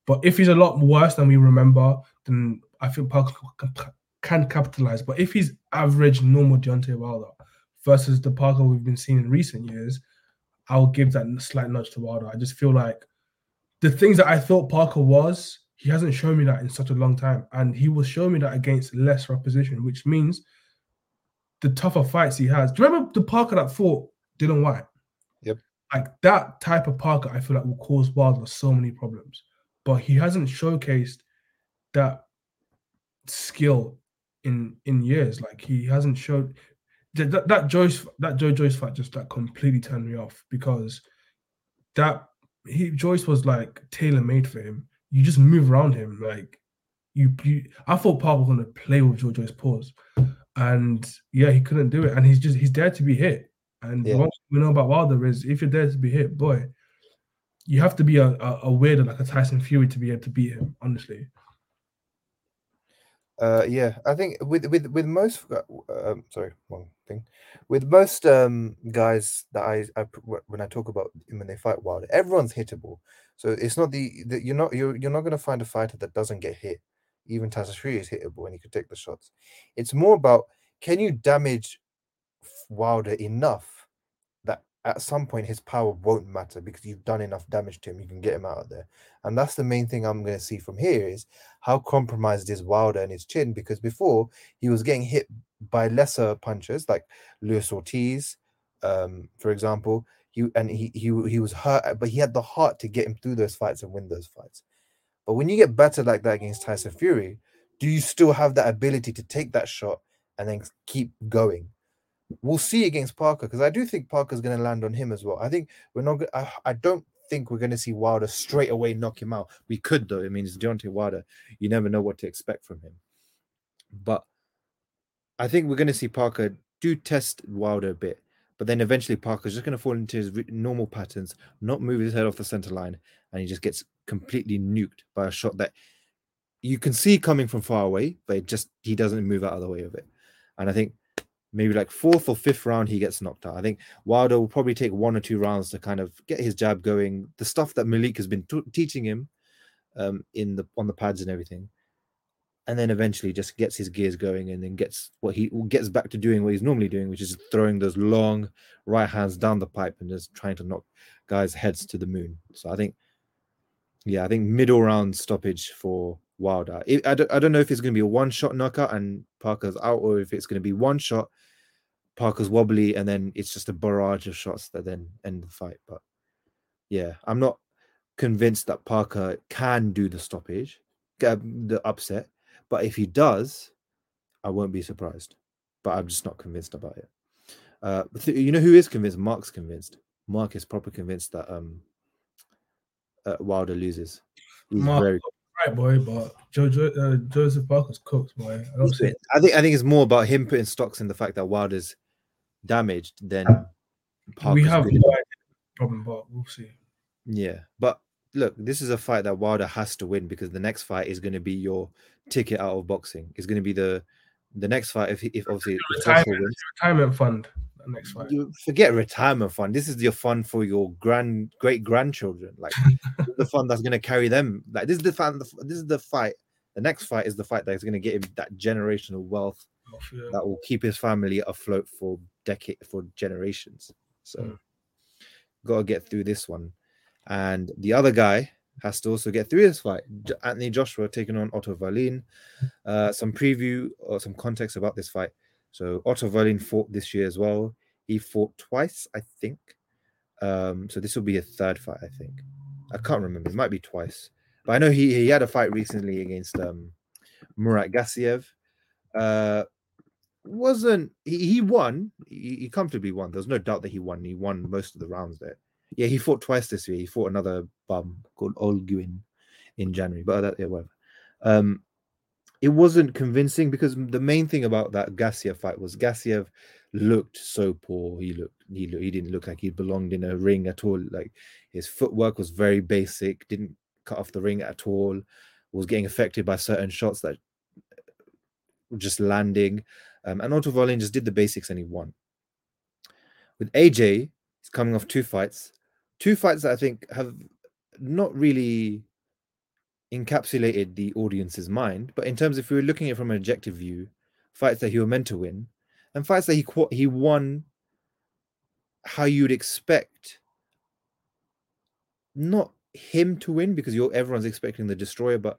But if he's a lot worse than we remember, then I think Parker can capitalize. But if he's average, normal Deontay Wilder versus the Parker we've been seeing in recent years, I'll give that slight nudge to Wilder. I just feel like the things that I thought Parker was, he hasn't shown me that in such a long time. And he will show me that against less opposition, which means the tougher fights he has. Do you remember the Parker that fought Dillian Whyte? Yep. Like that type of Parker, I feel like will cause Wilder so many problems. But he hasn't showcased that skill in in years. Like he hasn't showed that, that, that Joyce that Joe Joyce fight just like completely turned me off because that he Joyce was like tailor made for him. You just move around him like you. you I thought Parker was gonna play with Joe Joyce pause, and yeah, he couldn't do it. And he's just he's there to be hit. And yeah. what we know about Wilder is if you're there to be hit, boy, you have to be a, a, a weirdo like a Tyson Fury to be able to beat him. Honestly. Uh, yeah, I think with with with most, uh, um, sorry, wrong thing. With most um guys that I, I when I talk about when they fight Wilder, everyone's hittable. So it's not the, the you're not you're you're not gonna find a fighter that doesn't get hit. Even Tyson is hittable and he can take the shots. It's more about can you damage Wilder enough at some point his power won't matter because you've done enough damage to him. You can get him out of there, and that's the main thing I'm going to see from here is how compromised is Wilder and his chin because before he was getting hit by lesser punches like Luis Ortiz, um, for example. He and he he he was hurt, but he had the heart to get him through those fights and win those fights. But when you get better like that against Tyson Fury, do you still have that ability to take that shot and then keep going? We'll see against Parker because I do think Parker's going to land on him as well. I think we're not. I, I don't think we're going to see Wilder straight away knock him out. We could though. I mean, it's Deontay Wilder. You never know what to expect from him. But I think we're going to see Parker do test Wilder a bit, but then eventually Parker's just going to fall into his normal patterns, not move his head off the center line, and he just gets completely nuked by a shot that you can see coming from far away, but it just he doesn't move out of the way of it. And I think maybe like fourth or fifth round, he gets knocked out. I think Wilder will probably take one or two rounds to kind of get his jab going. The stuff that Malik has been t- teaching him um, in the on the pads and everything, and then eventually just gets his gears going and then gets what he gets back to doing what he's normally doing, which is throwing those long right hands down the pipe and just trying to knock guys' heads to the moon. So I think, yeah, I think middle round stoppage for Wilder. I, don't, I don't know if it's going to be a one shot knockout and Parker's out, or if it's going to be one shot, Parker's wobbly, and then it's just a barrage of shots that then end the fight. But yeah, I'm not convinced that Parker can do the stoppage, get the upset. But if he does, I won't be surprised. But I'm just not convinced about it. Uh, you know who is convinced? Mark's convinced. Mark is proper convinced that um uh, Wilder loses. He's Mark, very right, boy, but Joe, uh, Joseph Parker's cooked, boy. I don't see. I think I think it's more about him putting stocks in the fact that Wilder's damaged then Parker's we have no problem, but we'll see. Yeah, but look, this is a fight that Wilder has to win because the next fight is going to be your ticket out of boxing. It's going to be the the next fight if if obviously retirement, retirement fund. the next fight. You forget retirement fund. This is your fund for your grand great grandchildren. Like the fund that's gonna carry them. Like this is the fun. This is the fight. The next fight is the fight that's gonna get him that generational wealth Oh, yeah. that will keep his family afloat for decade for generations. So Mm. gotta get through this one. And the other guy has to also get through this fight. Anthony Joshua taking on Otto Wallin. Uh, some preview or some context about this fight. So Otto Wallin fought this year as well. He fought twice, I think. Um, so this will be a third fight, I think. I can't remember. It might be twice. But I know he, he had a fight recently against um, Murat Gassiev. Uh, wasn't he, he won? He, he comfortably won. There's no doubt that he won. He won most of the rounds there. Yeah, he fought twice this year. He fought another bum called Olguin in January, but that yeah, whatever. Um, it wasn't convincing because the main thing about that Gassiev fight was Gassiev looked so poor. He looked he he didn't look like he belonged in a ring at all. Like his footwork was very basic. Didn't cut off the ring at all. Was getting affected by certain shots that were just landing. Um, and Otto Wallin just did the basics and he won. With AJ, he's coming off two fights, two fights that I think have not really encapsulated the audience's mind. But in terms, if we were looking at it from an objective view, fights that he was meant to win, and fights that he he won how you'd expect not him to win because you're everyone's expecting the destroyer, but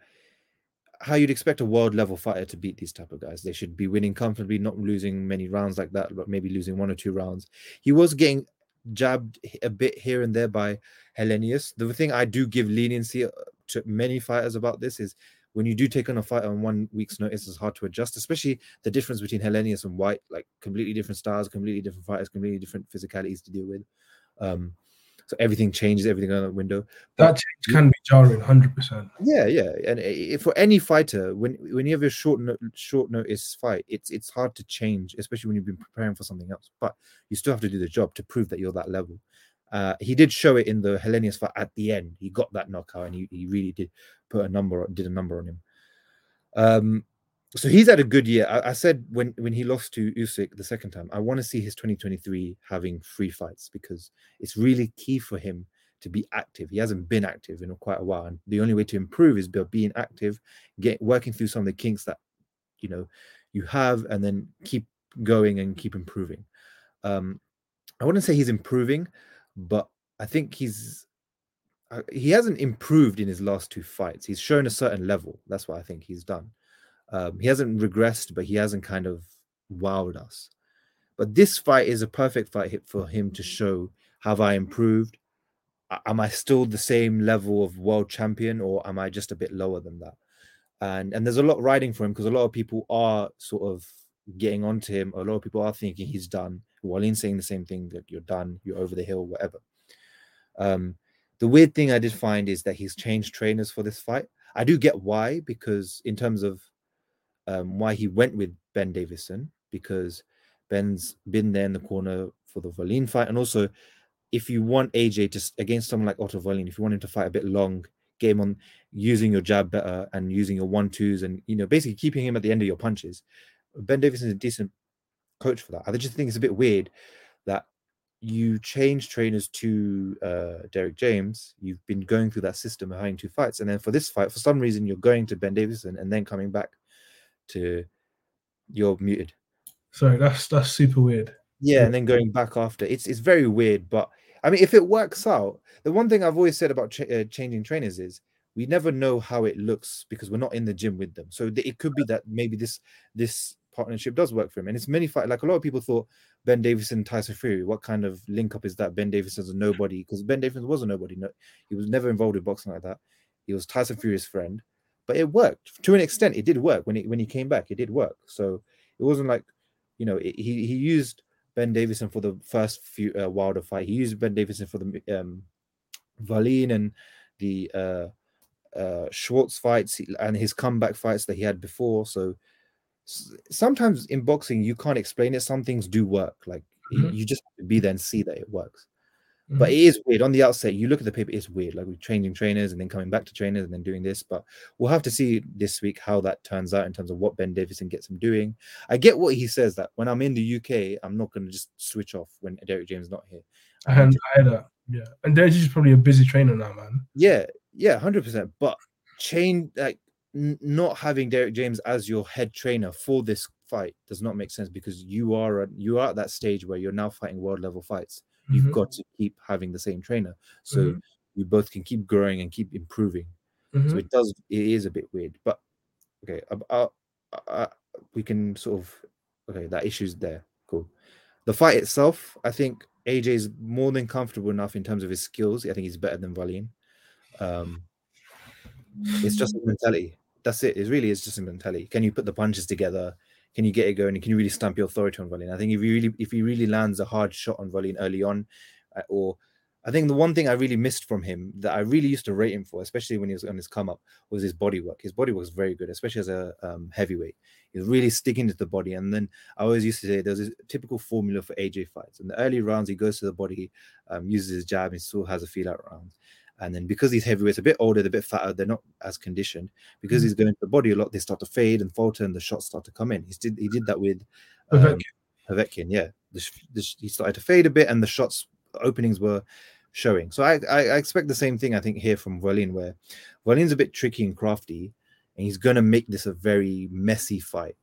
how you'd expect a world level fighter to beat these type of guys. They should be winning comfortably, not losing many rounds like that, but maybe losing one or two rounds. He was getting jabbed a bit here and there by Helenius. The thing I do give leniency uh, to many fighters about this is when you do take on a fight on one week's notice, it's hard to adjust, especially the difference between Helenius and Whyte, like completely different styles, completely different fighters, completely different physicalities to deal with. Um, so everything changes, everything out the window. That change can be jarring, hundred percent. Yeah, yeah, and for any fighter, when when you have a short no, short notice fight, it's it's hard to change, especially when you've been preparing for something else. But you still have to do the job to prove that you're that level. Uh, he did show it in the Helenius fight at the end. He got that knockout, and he, he really did put a number did a number on him. Um, so he's had a good year. I, I said when when he lost to Usyk the second time, I want to see his 2023 having three fights because it's really key for him to be active. He hasn't been active in quite a while, and the only way to improve is by being active, get working through some of the kinks that you know you have, and then keep going and keep improving. Um, I wouldn't say he's improving, but I think he's uh, he hasn't improved in his last two fights. He's shown a certain level. That's what I think he's done. Um, he hasn't regressed, but he hasn't kind of wowed us. But this fight is a perfect fight for him to show have I improved? Am I still the same level of world champion, or am I just a bit lower than that? And and there's a lot riding for him because a lot of people are sort of getting onto him. A lot of people are thinking he's done. Wallin's saying the same thing that you're done, you're over the hill, whatever. Um, the weird thing I did find is that he's changed trainers for this fight. I do get why, because in terms of um, why he went with Ben Davison, because Ben's been there in the corner for the Wallin fight, and also if you want AJ to against someone like Otto Wallin, if you want him to fight a bit long, game on using your jab better and using your one twos, and you know basically keeping him at the end of your punches. Ben Davison is a decent coach for that. I just think it's a bit weird that you change trainers to uh, Derek James. You've been going through that system behind two fights, and then for this fight, for some reason, you're going to Ben Davison and then coming back to you're muted. Sorry, that's that's super weird. Yeah, and then going back after. It's it's very weird, but I mean, if it works out, the one thing I've always said about ch- uh, changing trainers is we never know how it looks because we're not in the gym with them. So th- it could be that maybe this this partnership does work for him. And it's many fight like a lot of people thought Ben Davison, Tyson Fury. What kind of link up is that? Ben Davison's a nobody because Ben Davison was a nobody. No, he was never involved in boxing like that. He was Tyson Fury's friend, but it worked to an extent. It did work when he when he came back. It did work. So it wasn't like you know it, he he used Ben Davison for the first few uh, Wilder fight. He used Ben Davison for the um, Wallin and the uh, uh, Schwartz fights and his comeback fights that he had before. So sometimes in boxing you can't explain it. Some things do work. Like Mhm. you just have to be there and see that it works. But Mhm. it is weird on the outset. You look at the paper, it's weird. Like we're changing trainers and then coming back to trainers and then doing this. But we'll have to see this week how that turns out in terms of what Ben Davison gets him doing. I get what he says that when I'm in the UK, I'm not going to just switch off when Derek James is not here. I had, I had that. Yeah, and Derek is probably a busy trainer now, man. Yeah, yeah, hundred percent. But chain like n- not having Derek James as your head trainer for this fight does not make sense because you are at, you are at that stage where you're now fighting world level fights. You've Mhm, got to keep having the same trainer, so Mhm. you both can keep growing and keep improving. So it does. It is a bit weird, but okay. Uh, uh, uh, we can sort of okay. That issue's there. Cool. The fight itself, I think AJ is more than comfortable enough in terms of his skills. I think he's better than Wallin. Um, it's just a mentality. That's it. It really is just a mentality. Can you put the punches together? Can you get it going? And can you really stamp your authority on Wallin? I think if he really, if he really lands a hard shot on Wallin early on, uh, or I think the one thing I really missed from him that I really used to rate him for, especially when he was on his come up, was his body work. His body work was very good, especially as a um, heavyweight. He was really sticking to the body. And then I always used to say there's a typical formula for AJ fights. In the early rounds, he goes to the body, um, uses his jab, and still has a feel out round. And then because these heavyweights are a bit older, they're a bit fatter, they're not as conditioned. Because Mhm. he's going to the body a lot, they start to fade and falter, and the shots start to come in. He did he did that with um, Povetkin, yeah. The, the he started to fade a bit, and the shots openings were showing. So I, I, I expect the same thing. I think here from Wallin, where Wallin's a bit tricky and crafty, and he's going to make this a very messy fight.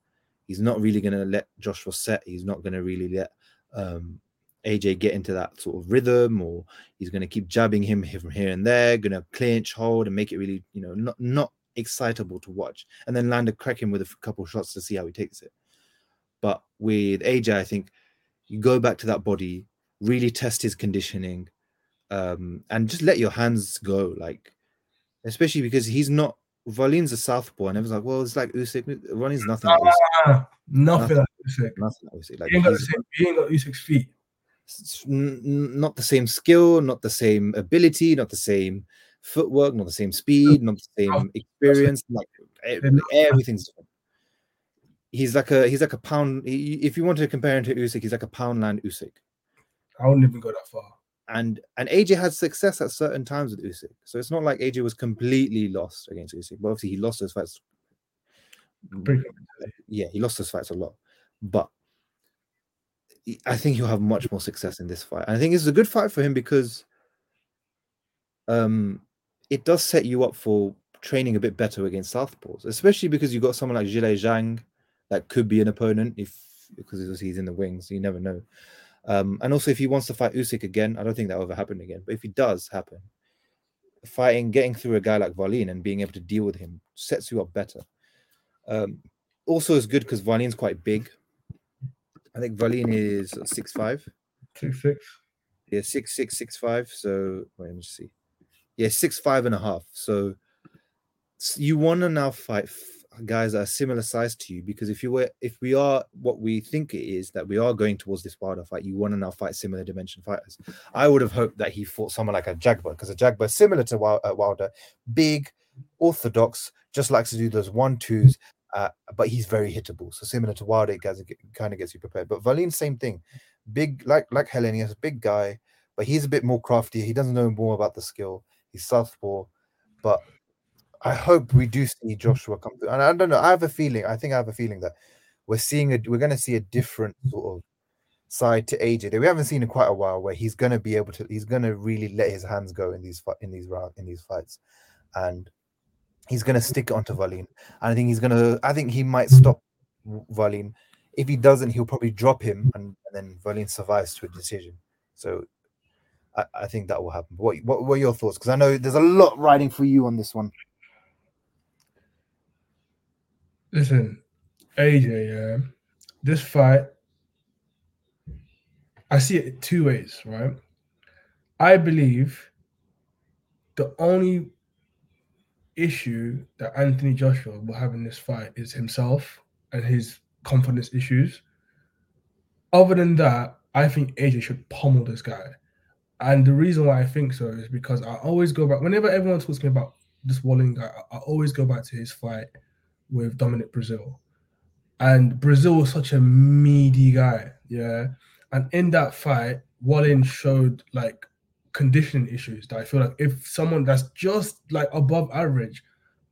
He's not really going to let Joshua set. He's not going to really let um, AJ get into that sort of rhythm, or he's going to keep jabbing him from here and there, going to clinch, hold, and make it really, you know, not not excitable to watch, and then land a crack him with a couple shots to see how he takes it. But with AJ, I think you go back to that body, really test his conditioning, um, and just let your hands go. Like, especially because he's not. Wallin's a southpaw, and everyone's like, "Well, it's like Usyk." Wallin's nothing like Usyk. Ah, nothing. Nothing like Usyk. Like, ain't got the. He ain't got Usyk's feet. S- n- n- not the same skill, not the same ability, not the same footwork, not the same speed, not the same experience. Like everything's different. He's like a he's like a pound. If you want to compare him to Usyk, he's like a Poundland Usyk. I wouldn't even go that far. and and AJ had success at certain times with Usyk. So it's not like AJ was completely lost against Usyk. But obviously he lost those fights. Yeah, he lost those fights a lot. But I think he'll have much more success in this fight. I think it's a good fight for him because um it does set you up for training a bit better against Southpaws, especially because you've got someone like Zhilei Zhang that could be an opponent if because he's in the wings, you never know. Um, and also, if he wants to fight Usyk again, I don't think that will ever happen again. But if he does happen, fighting, getting through a guy like Wallin and being able to deal with him sets you up better. Um, also, it's good because Wallin's quite big. I think Wallin is six five. Six six. Yeah, six six six five. So wait, let me see. Yeah, six five and a half. So s- you want to now fight guys that are similar size to you because if you were if we are what we think it is that we are going towards this Wilder fight, you want to now fight similar dimension fighters. I would have hoped that he fought someone like Ajagba because Ajagba is similar to uh, Wilder, big, orthodox, just likes to do those one twos. Uh, but he's very hittable, so similar to Wilder, it gets, kind of gets you prepared. But Wallin, same thing, big like like Helenius, big guy, but he's a bit more crafty. He doesn't know more about the skill. He's southpaw, but I hope we do see Joshua come through. And I don't know. I have a feeling. I think I have a feeling that we're seeing a we're going to see a different sort of side to AJ that we haven't seen in quite a while, where he's going to be able to. He's going to really let his hands go in these in these round in these fights, and he's going to stick onto Wallin. And I think he's going to. I think he might stop Wallin. If he doesn't, he'll probably drop him, and, and then Wallin survives to a decision. So I, I think that will happen. What, what what are your thoughts? Because I know there's a lot riding for you on this one. Listen, AJ, this fight, I see it two ways, right? I believe the only issue that Anthony Joshua will have in this fight is himself and his confidence issues. Other than that, I think AJ should pummel this guy. And the reason why I think so is because I always go back, whenever everyone talks to me about this Wallin guy, I always go back to his fight with Dominic Breazeale. And Breazeale was such a meaty guy, yeah. And in that fight, Wallin showed like conditioning issues that I feel like if someone that's just like above average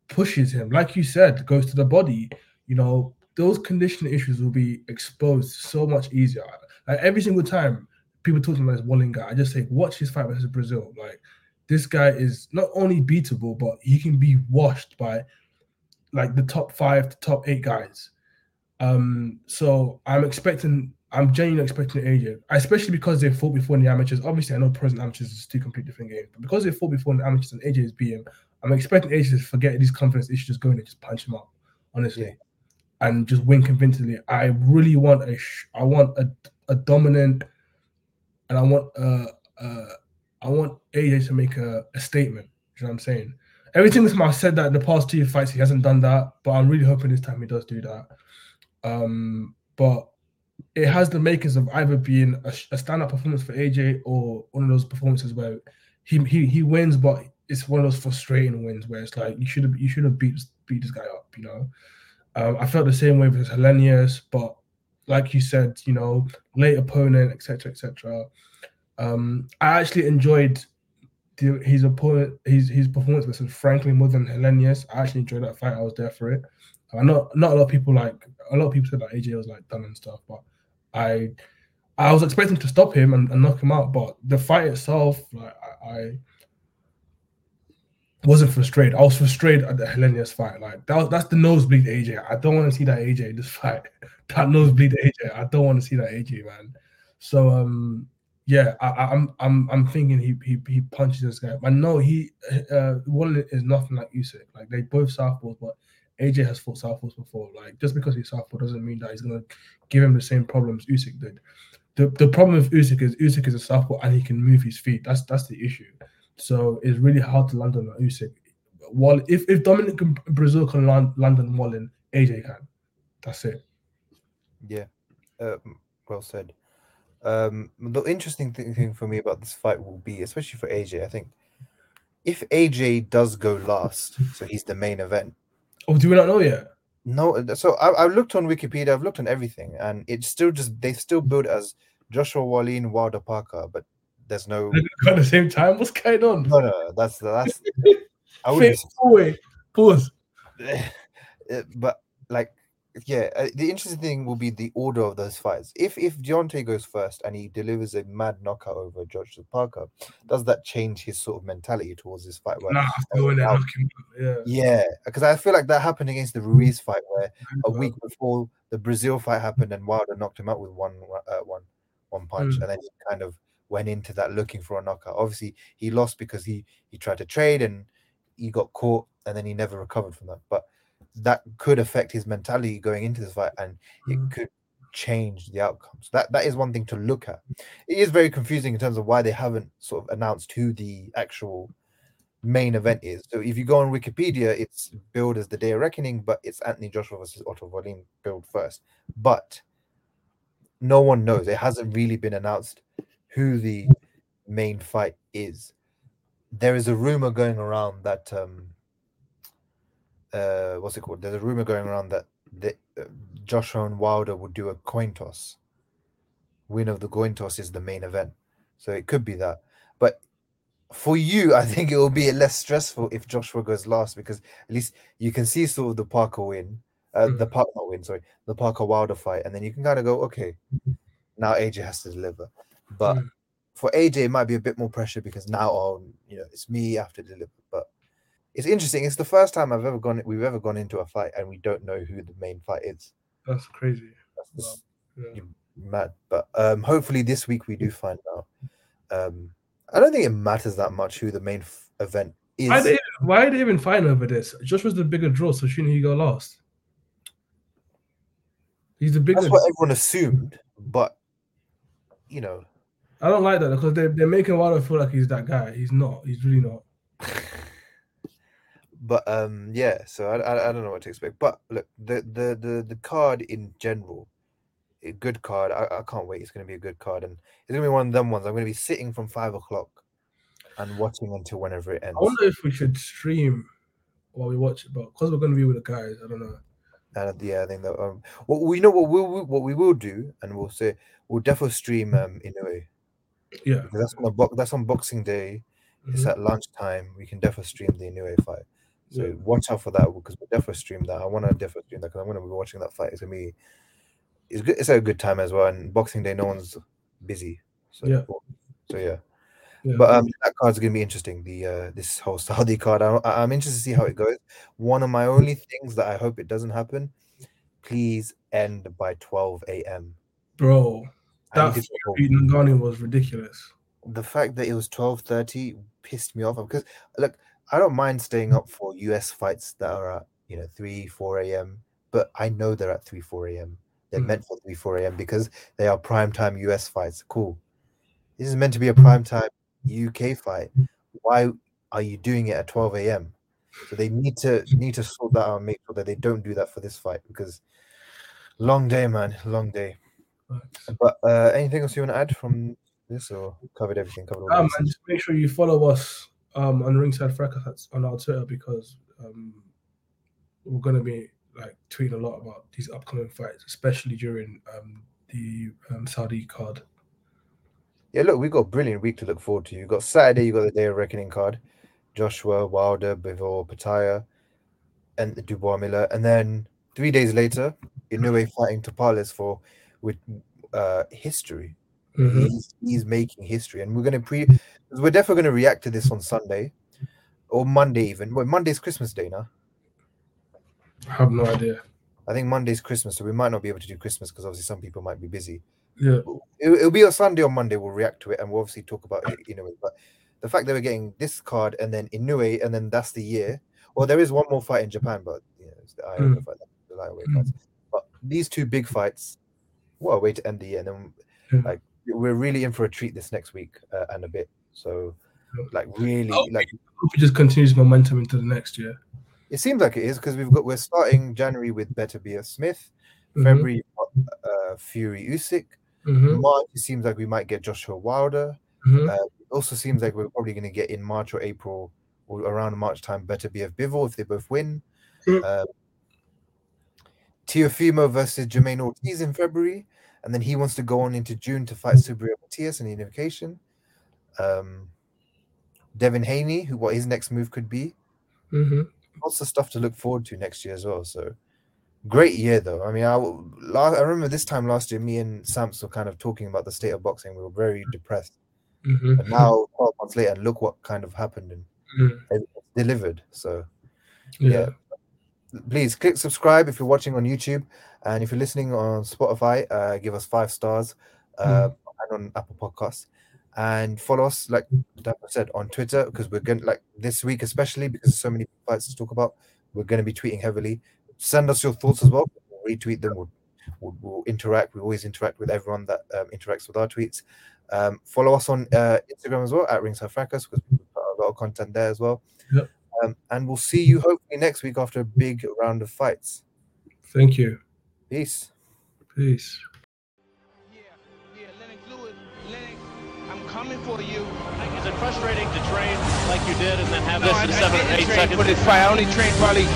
pushes him, like you said, goes to the body, you know, those conditioning issues will be exposed so much easier. Like every single time people talk about this Wallin guy, I just say, watch his fight versus Breazeale. Like this guy is not only beatable, but he can be washed by like the top five to top eight guys. Um, so I'm expecting, I'm genuinely expecting AJ, especially because they fought before in the amateurs. Obviously, I know pros and amateurs is two completely different games, but because they fought before in the amateurs and AJ is beating, I'm expecting AJ to forget these confidence issues, just go in and just punch him up, honestly, yeah. and just win convincingly. I really want a, I want a, a dominant, and I want uh uh I want AJ to make a, a statement. You know what I'm saying? Everything this man said that in the past two fights he hasn't done that, but I'm really hoping this time he does do that. Um, but it has the makings of either being a, a stand-up performance for AJ or one of those performances where he he he wins, but it's one of those frustrating wins where it's like you should have you should have beat beat this guy up, you know. Um, I felt the same way with Helenius, but like you said, you know, late opponent, etc., etc. Um, I actually enjoyed the, his opponent, his his performance versus Franklin more than Helenius. I actually enjoyed that fight. I was there for it. I know not a lot of people like a lot of people said that AJ was like done and stuff, but I I was expecting to stop him and, and knock him out, but the fight itself, like I, I wasn't frustrated. I was frustrated at the Helenius fight. Like that was, that's the nosebleed AJ. I don't want to see that AJ in this fight. that nosebleed AJ. I don't want to see that AJ, man. So um yeah, I, am I'm, I'm I'm thinking he he he punches this guy. I know he uh Wallin is nothing like Usyk. Like they both southpaws, but AJ has fought southpaws before. Like just because he's southpaw doesn't mean that he's gonna give him the same problems Usyk did. The the problem with Usyk is Usyk is a southpaw and he can move his feet. That's that's the issue. So it's really hard to land on Usyk. While if if Dominic Breazeale can land, land on Wallin, AJ can. That's it. Yeah, uh, well said. Um, the interesting thing for me about this fight will be, especially for AJ, I think if AJ does go last, so he's the main event. Oh, do we not know yet? No, so I, have looked on Wikipedia, I've looked on everything, and it's still just they still build as Joshua Wallin, Wilder Parker, but there's no at the same time. What's going on? No, no, that's that's. I would pause. But like yeah, uh, the interesting thing will be the order of those fights. If if Deontay goes first and he delivers a mad knockout over George Parker, does that change his sort of mentality towards this fight? Where, nah, yeah, yeah, because I feel like that happened against the Ruiz fight, where a week before the Breazeale fight happened and Wilder knocked him out with one uh, one one punch, mm. and then he kind of went into that looking for a knockout. Obviously, he lost because he he tried to trade and he got caught, and then he never recovered from that. But that could affect his mentality going into this fight and it mm. could change the outcome. So that, that is one thing to look at. It is very confusing in terms of why they haven't sort of announced who the actual main event is. So if you go on Wikipedia, it's billed as the Day of Reckoning, but it's Anthony Joshua versus Otto Wallin billed first. But no one knows. It hasn't really been announced who the main fight is. There is a rumor going around that um, uh, what's it called? There's a rumor going around that the, uh, Joshua and Wilder would do a coin toss. Win of the coin toss is the main event, so it could be that. But for you, I think it will be less stressful if Joshua goes last because at least you can see sort of the Parker win, uh, mm. the Parker win, sorry, the Parker Wilder fight, and then you can kind of go, okay, now AJ has to deliver. But mm. for AJ, it might be a bit more pressure because now, oh, you know, it's me after deliver. But it's interesting. It's the first time I've ever gone we've ever gone into a fight and we don't know who the main fight is. That's crazy. That's yeah. mad. But um, hopefully this week we do find out. Um, I don't think it matters that much who the main f- event is. Why they, why they even fight over this? Josh was the bigger draw, so shouldn't he go last? He's the bigger. That's what everyone assumed, but you know, I don't like that because they they're making Wilder feel like he's that guy. He's not. He's really not. but um yeah so I, I, I don't know what to expect but look the the the, the card in general a good card I, I can't wait it's going to be a good card and it's going to be one of them ones i'm going to be sitting from five o'clock and watching until whenever it ends i wonder if we should stream while we watch it but because we're going to be with the guys i don't know and yeah i think that um well we know what we will what we will do and we'll say we'll definitely stream um in a way. Yeah. Because that's on the bo- that's on Boxing Day. It's Mhm. at lunchtime. We can definitely stream the Inoue fight. So Yeah. watch out for that because we'll definitely stream that. I want to definitely stream that because I'm going to be watching that fight. It's gonna be it's good. It's a good time as well. And Boxing Day, no one's busy. So Yeah. So yeah. Yeah. But um, that card's gonna be interesting. The uh, this whole Saudi card, I, I'm interested to see how it goes. One of my only things that I hope it doesn't happen, please end by 12 a.m. bro, that need to go fight home. Ngannou was ridiculous. The fact that it was 12:30 pissed me off because look, I don't mind staying up for US fights that are at you know 3, 4 a.m. But I know they're at 3, 4 a.m. They're Mm. meant for 3, 4 a.m. because they are prime time US fights. Cool. This is meant to be a prime time UK fight. Why are you doing it at 12 a.m.? So they need to need to sort that out and make sure that they don't do that for this fight because long day, man, long day. But uh, anything else you want to add from this, or covered everything? Covered all Um, and just make sure you follow us um, on Ringside Fracas on our Twitter because um, we're going to be like tweeting a lot about these upcoming fights, especially during um, the um, Saudi card. Yeah, look, we've got a brilliant week to look forward to. You've got Saturday, you've got the Day of Reckoning card, Joshua, Wilder, Bivol, Opetaia, and the Dubois Miller. And then three days later, Inoue fighting Tapales for with uh history. Mhm. He's, he's making history. And we're gonna pre we're definitely gonna react to this on Sunday or Monday even. Well, Monday's Christmas Day now. I have no idea. I think Monday's Christmas, so we might not be able to do Christmas because obviously some people might be busy. Yeah. It'll, it'll be a Sunday or Monday. We'll react to it and we'll obviously talk about it. You know, but the fact that we're getting this card and then Inoue and then that's the year. Well, there is one more fight in Japan, but you know, it's the Iona fight, the lightweight Mm. fights. But these two big fights, what a way to end the year. And then Yeah. like we're really in for a treat this next week uh, and a bit. So like really Oh, like Hope it just continues momentum into the next year. it seems like it is because we've got we're starting January with Beterbiev Smith, Mhm. February uh, Fury Usyk. Mhm. March it seems like we might get Joshua Wilder. Mhm. Uh, it also seems like we're probably going to get in March or April or around March time Beterbiev Bivol if they both win. Mm. Um, Teofimo versus Jamaine Ortiz in February, and then he wants to go on into June to fight Subriel Matias in the unification. Um, Devin Haney, who what his next move could be. Mhm. Lots of stuff to look forward to next year as well. So great year though. I mean, I I remember this time last year, me and Samps were kind of talking about the state of boxing. We were very depressed. Mhm. But now, 12 months later, look what kind of happened and Mhm. delivered. So, Yeah. Please click subscribe if you're watching on YouTube. And if you're listening on Spotify, uh, give us five stars uh, and on Apple Podcasts. And follow us, like Dapper said, on Twitter because we're going to, like this week, especially because there's so many fights to talk about, we're going to be tweeting heavily. Send us your thoughts as well. We'll retweet them. We'll, we'll, we'll interact. We always interact with everyone that um, interacts with our tweets. Um, follow us on uh, Instagram as well at Ringside Fracas because we put a lot of content there as well. Yep. Um, and we'll see you hopefully next week after a big round of fights. Thank you. Peace. Peace. Yeah, yeah, Lennox Lewis, Lennox, I'm coming for you. Is it frustrating to train like you did and then have No, this I, in I seven or didn't eight train seconds? for this fight. I only trained probably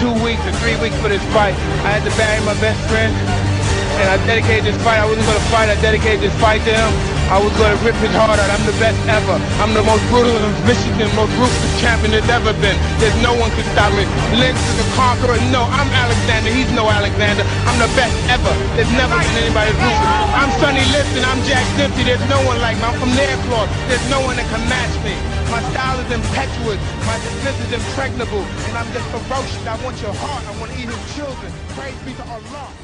two weeks or three weeks for this fight. I had to bury my best friend, and I dedicated this fight. I wasn't going to fight. I dedicated this fight to him. I was to rip his heart out. I'm the best ever. I'm the most brutal and Michigan, most ruthless champion there's ever been. There's no one can stop me. Lennox is a conqueror. No, I'm Alexander. He's no Alexander. I'm the best ever. There's never been anybody ruthless. I'm Sonny Liston. I'm Jack Dempsey. There's no one like me. I'm from Nairclaw. There's no one that can match me. My style is impetuous. My defense is impregnable. And I'm just ferocious. I want your heart. I want to eat his children. Praise be to Allah.